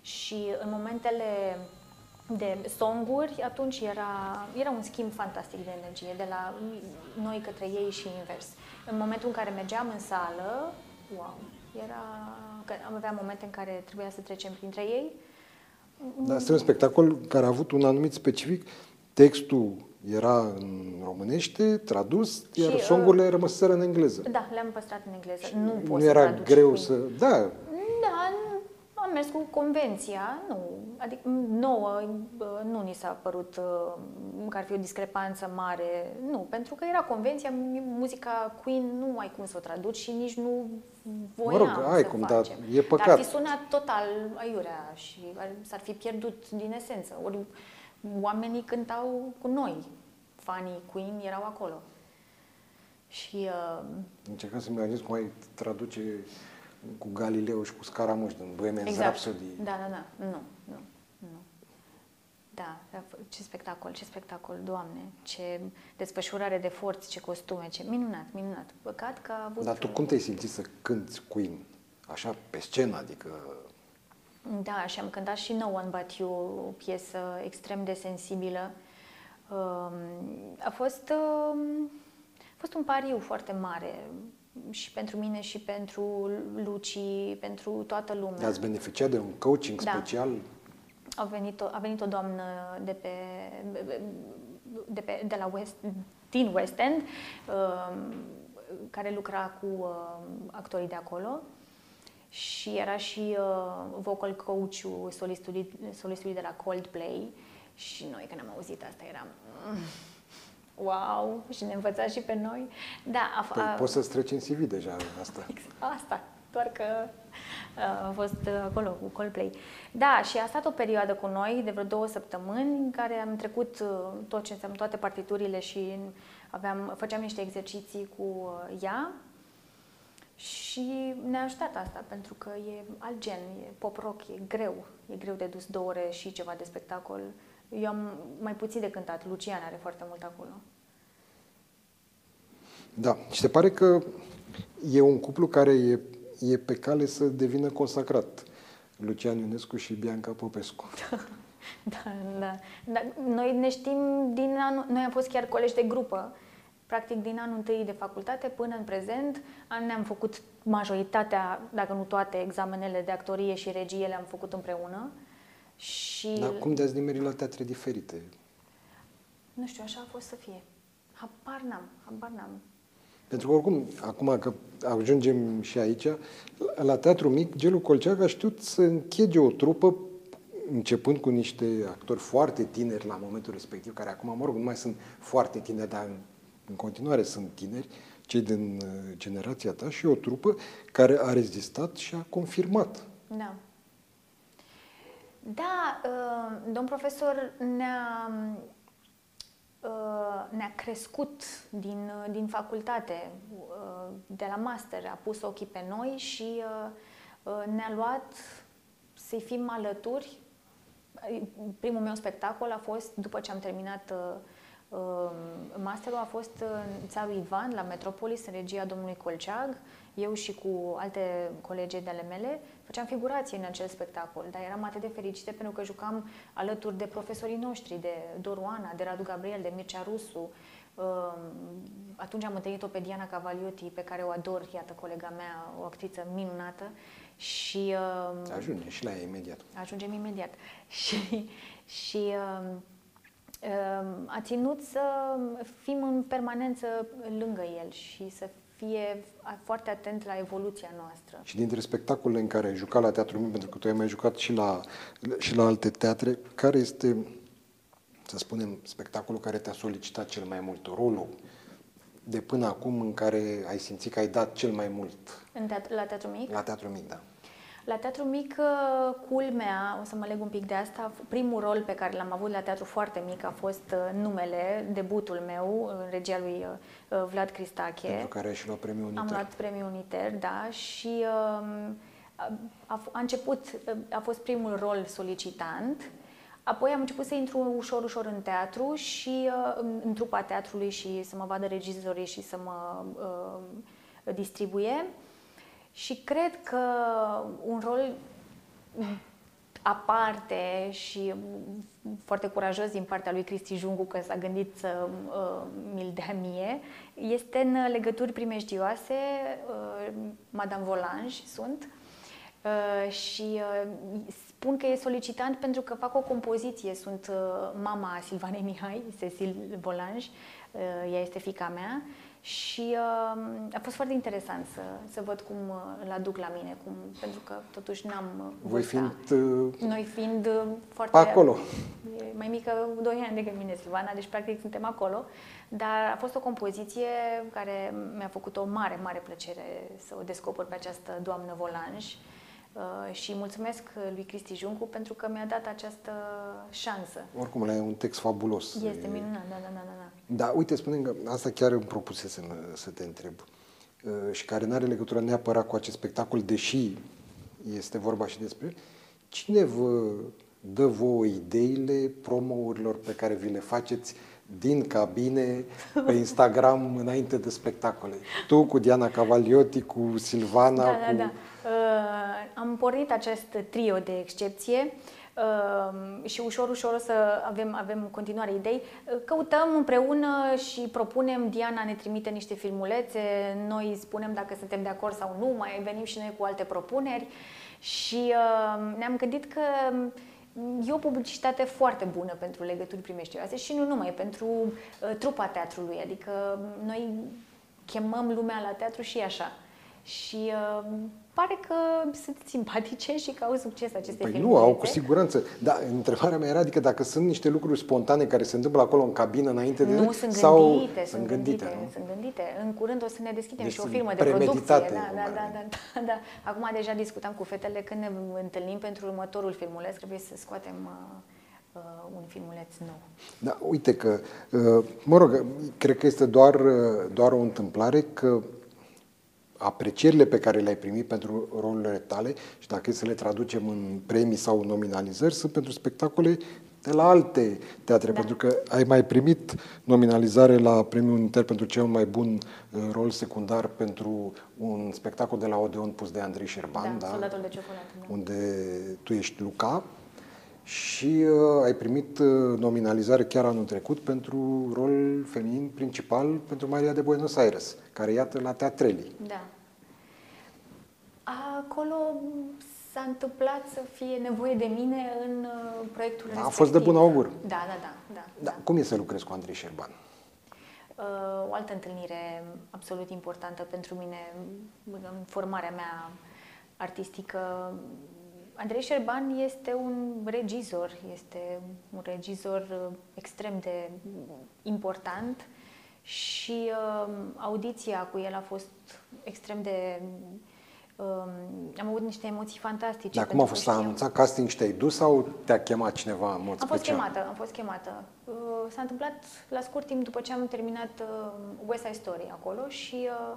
Speaker 2: și în momentele de songuri, atunci era, era un schimb fantastic de energie, de la noi către ei și invers. În momentul în care mergeam în sală, wow, era, că am avea momente în care trebuia să trecem printre ei.
Speaker 1: Dar este un spectacol care a avut un anumit specific. Textul era în românește, tradus, iar
Speaker 2: uh,
Speaker 1: songurile rămăseră în engleză.
Speaker 2: Da, le-am păstrat în engleză. Nu,
Speaker 1: nu
Speaker 2: poți să
Speaker 1: era
Speaker 2: traduci
Speaker 1: greu
Speaker 2: Queen.
Speaker 1: să... Da,
Speaker 2: Da, nu, am mers cu convenția, nu. Adică nouă bă, nu ni s-a părut uh, că ar fi o discrepanță mare. Nu, pentru că era convenția, mu- muzica Queen nu ai cum să o traduci și nici nu voiam
Speaker 1: Mă rog, ai
Speaker 2: să
Speaker 1: cum, dar
Speaker 2: facem.
Speaker 1: e păcat.
Speaker 2: Dar ar fi sunat total aiurea și ar- s-ar fi pierdut din esență. Ori oamenii cântau cu noi. Fanii Queen erau acolo. Și uh,
Speaker 1: încercam să-mi imaginez cum ai traduce cu Galileo și cu Scaramuș din Bohemian
Speaker 2: Exact.
Speaker 1: Rhapsody.
Speaker 2: Da, da, da. Nu, nu, nu. Da, da, ce spectacol, ce spectacol, Doamne, ce desfășurare de forți, ce costume, ce minunat, minunat. Păcat că a avut...
Speaker 1: Dar tu cum te-ai simțit să cânti Queen? Așa, pe scenă, adică...
Speaker 2: Da, și am cântat și No One But You, o piesă extrem de sensibilă. Um, A fost, um, a fost un pariu foarte mare și pentru mine și pentru Luci, pentru toată lumea.
Speaker 1: Ați beneficiat de un coaching
Speaker 2: Da.
Speaker 1: special?
Speaker 2: A venit o, a venit o doamnă de, pe, de, pe, de la West, din West End, um, care lucra cu um, actorii de acolo și era și uh, vocal coach-ul solistului, solistului de la Coldplay și noi când am auzit asta eram "Mm, wow și ne învăța și pe noi. Da, a,
Speaker 1: Păi
Speaker 2: a,
Speaker 1: poți să-ți treci în CV deja asta.
Speaker 2: Asta, doar că uh, a fost uh, acolo cu Coldplay. Da, și a stat o perioadă cu noi, de vreo două săptămâni, în care am trecut uh, tot ce înseamnă toate partiturile și aveam, făceam niște exerciții cu uh, ea și ne-a ajutat asta, pentru că e alt gen, e pop-rock, e greu, e greu de dus două ore și ceva de spectacol. Eu am mai puțin de cântat, Lucian are foarte mult acolo.
Speaker 1: Da, și se pare că e un cuplu care e, e pe cale să devină consacrat. Lucian Ionescu și Bianca Popescu.
Speaker 2: Da, da. da. Noi ne știm din anul, noi am fost chiar colegi de grupă, practic din anul întâi de facultate până în prezent. An- Ne-am făcut majoritatea, dacă nu toate, examenele de actorie și regie le-am făcut împreună. Și
Speaker 1: Dar cum de-ați nimerit la teatre diferite?
Speaker 2: nu știu, așa a fost să fie. Habar n-am, habar n-am.
Speaker 1: Pentru că oricum, acum că ajungem și aici, la Teatru Mic, Gelu Colceac a știut să închege o trupă începând cu niște actori foarte tineri la momentul respectiv, care acum, mă rog, nu mai sunt foarte tineri, dar în, în continuare sunt tineri, cei din uh, generația ta și o trupă care a rezistat și a confirmat.
Speaker 2: Da. Da, uh, domn profesor ne-a, uh, ne-a crescut din, din facultate, de la master, a pus ochii pe noi și ne-a luat să-i fim alături. Primul meu spectacol a fost, după ce am terminat masterul, a fost în Țarul Ivan, la Metropolis, în regia domnului Colceag. Eu și cu alte colegi de ale mele făceam figurație în acel spectacol, dar eram atât de fericită pentru că jucam alături de profesorii noștri, de Doruana, de Radu Gabriel, de Mircea Rusu. Atunci am întâlnit-o pe Diana Cavalioti, pe care o ador, iată, colega mea, o actriță minunată. Și,
Speaker 1: Ajungem și la ea imediat.
Speaker 2: Ajungem imediat. Și, și a ținut să fim în permanență lângă el și să fie foarte atent la evoluția noastră.
Speaker 1: Și dintre spectacolele în care ai jucat la Teatrul Mic, pentru că tu ai mai jucat și la, și la alte teatre, care este, să spunem, spectacolul care te-a solicitat cel mai mult, rolul de până acum în care ai simțit că ai dat cel mai mult?
Speaker 2: În teatru, la Teatrul Mic?
Speaker 1: La Teatrul Mic, da.
Speaker 2: La Teatru Mic, culmea, o să mă leg un pic de asta, primul rol pe care l-am avut la Teatru foarte mic a fost uh, numele, debutul meu, în regia lui uh, Vlad Cristache.
Speaker 1: Pentru care ai și luat premiul Uniter.
Speaker 2: Am luat premiul Uniter, da, și um, a, a început, a fost primul rol solicitant, Apoi am început să intru ușor, ușor în teatru și uh, în trupa teatrului și să mă vadă regizorii și să mă uh, distribuie. Și cred că un rol aparte și foarte curajos din partea lui Cristi Jungu că s-a gândit să uh, mi-l dea mie, este în legături primejdioase, uh, Madame Volange sunt, uh, și uh, spun că e solicitant pentru că fac o compoziție, sunt uh, mama Silvanei Mihai, Cecil Volange, uh, ea este fica mea, și uh, a fost foarte interesant să, să văd cum uh, îl aduc la mine, cum, pentru că totuși n-am uh,
Speaker 1: Voi fiind... Uh,
Speaker 2: Noi fiind uh, foarte...
Speaker 1: Acolo.
Speaker 2: Mai mică 2 ani decât mine, Silvana, deci practic suntem acolo. Dar a fost o compoziție care mi-a făcut o mare, mare plăcere să o descoper pe această doamnă Volanj. Uh, Uh, și mulțumesc lui Cristi Juncu pentru că mi-a dat această șansă.
Speaker 1: Oricum, e un text fabulos.
Speaker 2: Este minunat, da, da, da. Da,
Speaker 1: da uite, spune că asta chiar îmi propusesem uh, să te întreb uh, și care nu are legătură neapărat cu acest spectacol, deși este vorba și despre cine vă dă vouă ideile promourilor pe care vi le faceți din cabine pe Instagram înainte de spectacole. Tu cu Diana Cavaliotti, cu Silvana,
Speaker 2: da,
Speaker 1: cu...
Speaker 2: Da, da. Uh, am pornit acest trio de excepție uh, și ușor, ușor o să avem, avem continuare idei. Uh, căutăm împreună și propunem, Diana ne trimite niște filmulețe, noi spunem dacă suntem de acord sau nu, mai venim și noi cu alte propuneri și uh, ne-am gândit că e o publicitate foarte bună pentru legături primeștioase și nu numai, pentru uh, trupa teatrului, adică noi chemăm lumea la teatru și așa. Și uh, pare că sunt simpatice și că au succes aceste
Speaker 1: păi
Speaker 2: filme.
Speaker 1: nu, au cu siguranță. Dar întrebarea mea era, adică dacă sunt niște lucruri spontane care se întâmplă acolo în cabină înainte de...
Speaker 2: Nu, sunt
Speaker 1: sau...
Speaker 2: gândite, sunt gândite, gândite nu? sunt gândite. În curând o să ne deschidem deci și o firmă de producție. Da, da, da, da, da, da. Acum deja discutam cu fetele când ne întâlnim pentru următorul filmuleț, trebuie să scoatem uh, uh, un filmuleț nou.
Speaker 1: Da, uite că, uh, mă rog, cred că este doar, uh, doar o întâmplare că aprecierile pe care le-ai primit pentru rolurile tale și dacă e să le traducem în premii sau nominalizări, sunt pentru spectacole de la alte teatre, da. pentru că ai mai primit nominalizare la Premiul Inter pentru cel mai bun uh, rol secundar pentru un spectacol de la Odeon pus de Andrei Șerban,
Speaker 2: da, da? de ciocolată, da.
Speaker 1: unde tu ești Luca, și uh, ai primit uh, nominalizare chiar anul trecut pentru rol feminin principal pentru Maria de Buenos Aires, care iată la Teatreli.
Speaker 2: Da. Acolo s-a întâmplat să fie nevoie de mine în uh, proiectul da, respectiv.
Speaker 1: A fost de bun augur. Da,
Speaker 2: da, da. da,
Speaker 1: da. Cum e să lucrezi cu Andrei Șerban?
Speaker 2: Uh, o altă întâlnire absolut importantă pentru mine în formarea mea artistică Andrei Șerban este un regizor, este un regizor uh, extrem de important și uh, audiția cu el a fost extrem de Um, am avut niște emoții fantastice.
Speaker 1: Dar cum a fost? S-a anunțat casting și te-ai dus sau te-a chemat cineva în mod
Speaker 2: am fost
Speaker 1: special?
Speaker 2: chemată, am fost chemată. Uh, s-a întâmplat la scurt timp după ce am terminat uh, West Side Story acolo și uh,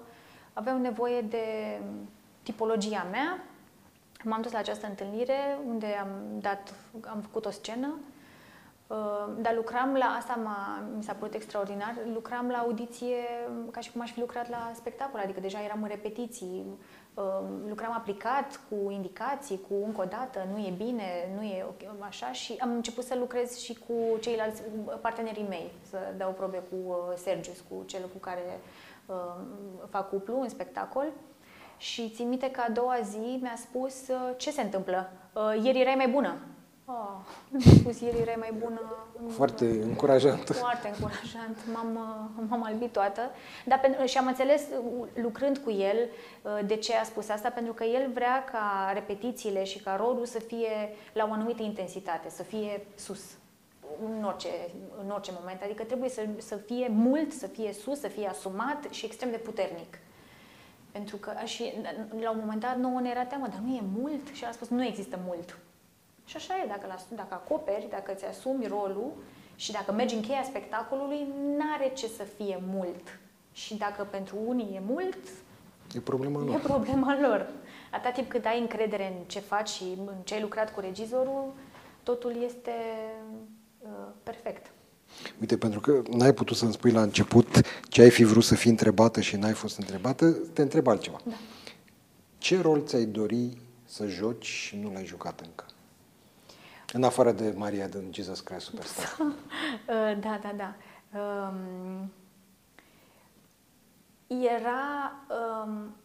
Speaker 2: aveau nevoie de tipologia mea. M-am dus la această întâlnire unde am dat, am făcut o scenă dar lucram la, asta m-a, mi s-a părut extraordinar, lucram la audiție ca și cum aș fi lucrat la spectacol, adică deja eram în repetiții, lucram aplicat cu indicații, cu încă o dată, nu e bine, nu e așa și am început să lucrez și cu ceilalți partenerii mei, să dau probe cu uh, Sergius, cu cel cu care uh, fac cuplu în spectacol. Și țin minte că a doua zi mi-a spus uh, ce se întâmplă. Ieri erai mai bună. Oh, mi-a spus ieri erai mai bună.
Speaker 1: Foarte încurajant.
Speaker 2: Foarte încurajant. M-am, uh, m-am albit toată. Dar pe, și am înțeles, uh, lucrând cu el, uh, de ce a spus asta, pentru că el vrea ca repetițiile și ca rolul să fie la o anumită intensitate, să fie sus în orice, în orice moment. Adică trebuie să, să fie mult, să fie sus, să fie asumat și extrem de puternic. Pentru că și la un moment dat nouă ne era teamă, dar nu e mult? Și a spus, nu există mult. Și așa e, dacă, dacă acoperi, dacă îți asumi rolul și dacă mergi în cheia spectacolului, n-are ce să fie mult. Și dacă pentru unii e mult,
Speaker 1: e problema lor.
Speaker 2: E problema lor. Atâta timp cât ai încredere în ce faci și în ce ai lucrat cu regizorul, totul este uh, perfect.
Speaker 1: Uite, pentru că n-ai putut să-mi spui la început ce ai fi vrut să fii întrebată și n-ai fost întrebată, te întreb altceva.
Speaker 2: Da.
Speaker 1: Ce rol ți-ai dori să joci și nu l-ai jucat încă? În afară de Maria din Jesus Christ Superstar.
Speaker 2: da, da, da. Um, era, um,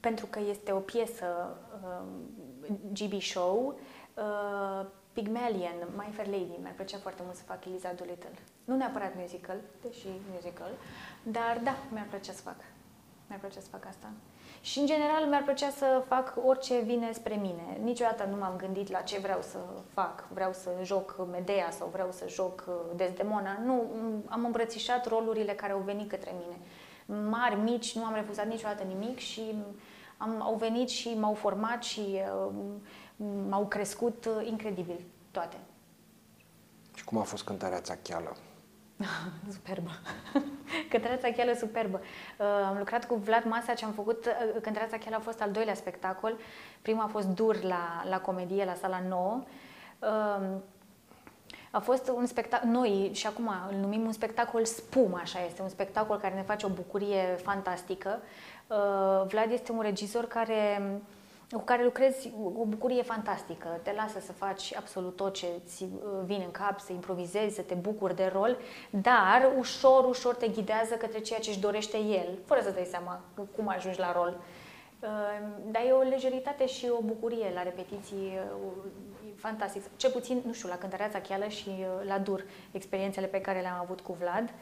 Speaker 2: pentru că este o piesă um, GB Show, uh, Pygmalion, My Fair Lady, mi-ar plăcea foarte mult să fac Eliza Doolittle. Nu neapărat musical, deși musical, dar da, mi-ar plăcea să fac. Mi-ar plăcea să fac asta. Și, în general, mi-ar plăcea să fac orice vine spre mine. Niciodată nu m-am gândit la ce vreau să fac. Vreau să joc Medea sau vreau să joc uh, Desdemona. Nu, am îmbrățișat rolurile care au venit către mine. Mari, mici, nu am refuzat niciodată nimic și am, au venit și m-au format și uh, m-au crescut uh, incredibil toate.
Speaker 1: Și cum a fost cântarea Țacheală?
Speaker 2: superbă. Cântăreața Cheală superbă. Uh, am lucrat cu Vlad Masa ce am făcut. Uh, Cântăreața Cheală a fost al doilea spectacol. Primul a fost dur la, la comedie, la sala nouă. Uh, a fost un spectacol, noi și acum îl numim un spectacol spum, așa este, un spectacol care ne face o bucurie fantastică. Uh, Vlad este un regizor care cu care lucrezi o bucurie fantastică. Te lasă să faci absolut tot ce ți uh, vine în cap, să improvizezi, să te bucuri de rol, dar ușor, ușor te ghidează către ceea ce își dorește el, fără să dai seama cum ajungi la rol. Uh, dar e o lejeritate și o bucurie la repetiții uh, fantastic. Ce puțin, nu știu, la cântăreața cheală și la dur, experiențele pe care le-am avut cu Vlad.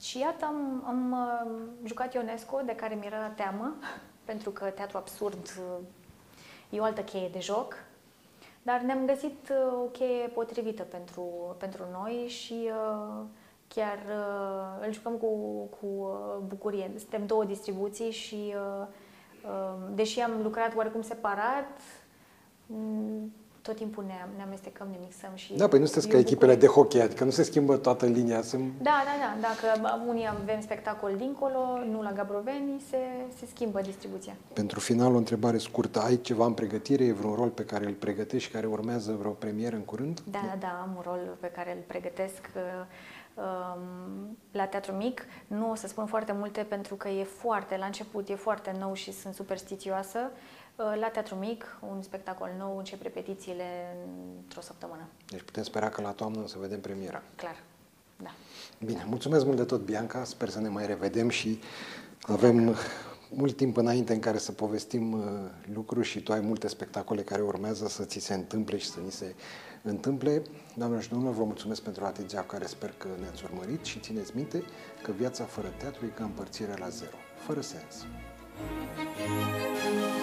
Speaker 2: Și iată, am, am jucat Ionesco, de care mi-era teamă, pentru că teatru absurd e o altă cheie de joc, dar ne-am găsit uh, o cheie potrivită pentru, pentru noi și uh, chiar uh, îl jucăm cu, cu bucurie. Suntem două distribuții și deși am lucrat oarecum separat, mm, tot timpul ne, ne amestecăm, ne mixăm și...
Speaker 1: Da, păi nu sunteți ca echipele de hockey, adică nu se schimbă toată linia. Sunt...
Speaker 2: Da, da, da. Dacă unii avem spectacol dincolo, nu la Gabroveni, se, se schimbă distribuția.
Speaker 1: Pentru final, o întrebare scurtă. Ai ceva în pregătire? E vreun rol pe care îl pregătești și care urmează vreo premieră în curând?
Speaker 2: Da, da, da. Am un rol pe care îl pregătesc um, la Teatru Mic. Nu o să spun foarte multe pentru că e foarte, la început, e foarte nou și sunt superstițioasă. Uh, la Teatru Mic, un spectacol nou, încep repetițiile într-o săptămână.
Speaker 1: Deci putem spera că la toamnă să vedem premiera.
Speaker 2: Clar, da.
Speaker 1: Bine, mulțumesc mult de tot, Bianca. Sper să ne mai revedem și avem mult timp înainte în care să povestim uh, lucruri și tu ai multe spectacole care urmează să ți se întâmple și să ni se întâmple. Doamne și domnilor, vă mulțumesc pentru atenția care sper că ne-ați urmărit și țineți minte că viața fără teatru e ca împărțirea la zero, fără sens. Thank you.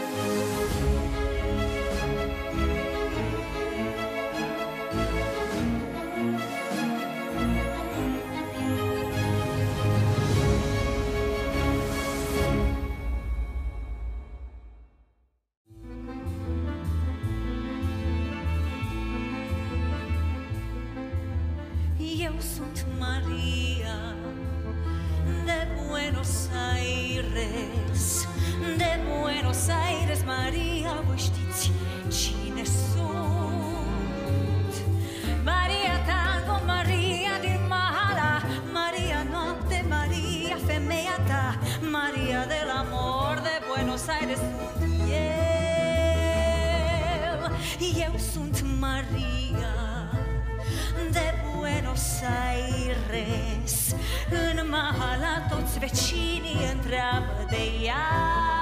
Speaker 3: Aires eu Eu sunt Maria De Buenos Aires. În mahala toți vecinii întreabă de ea.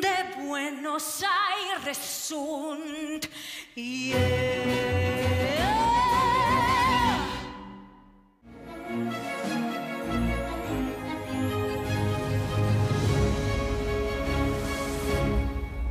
Speaker 3: de Buenos Aires sunt yeah.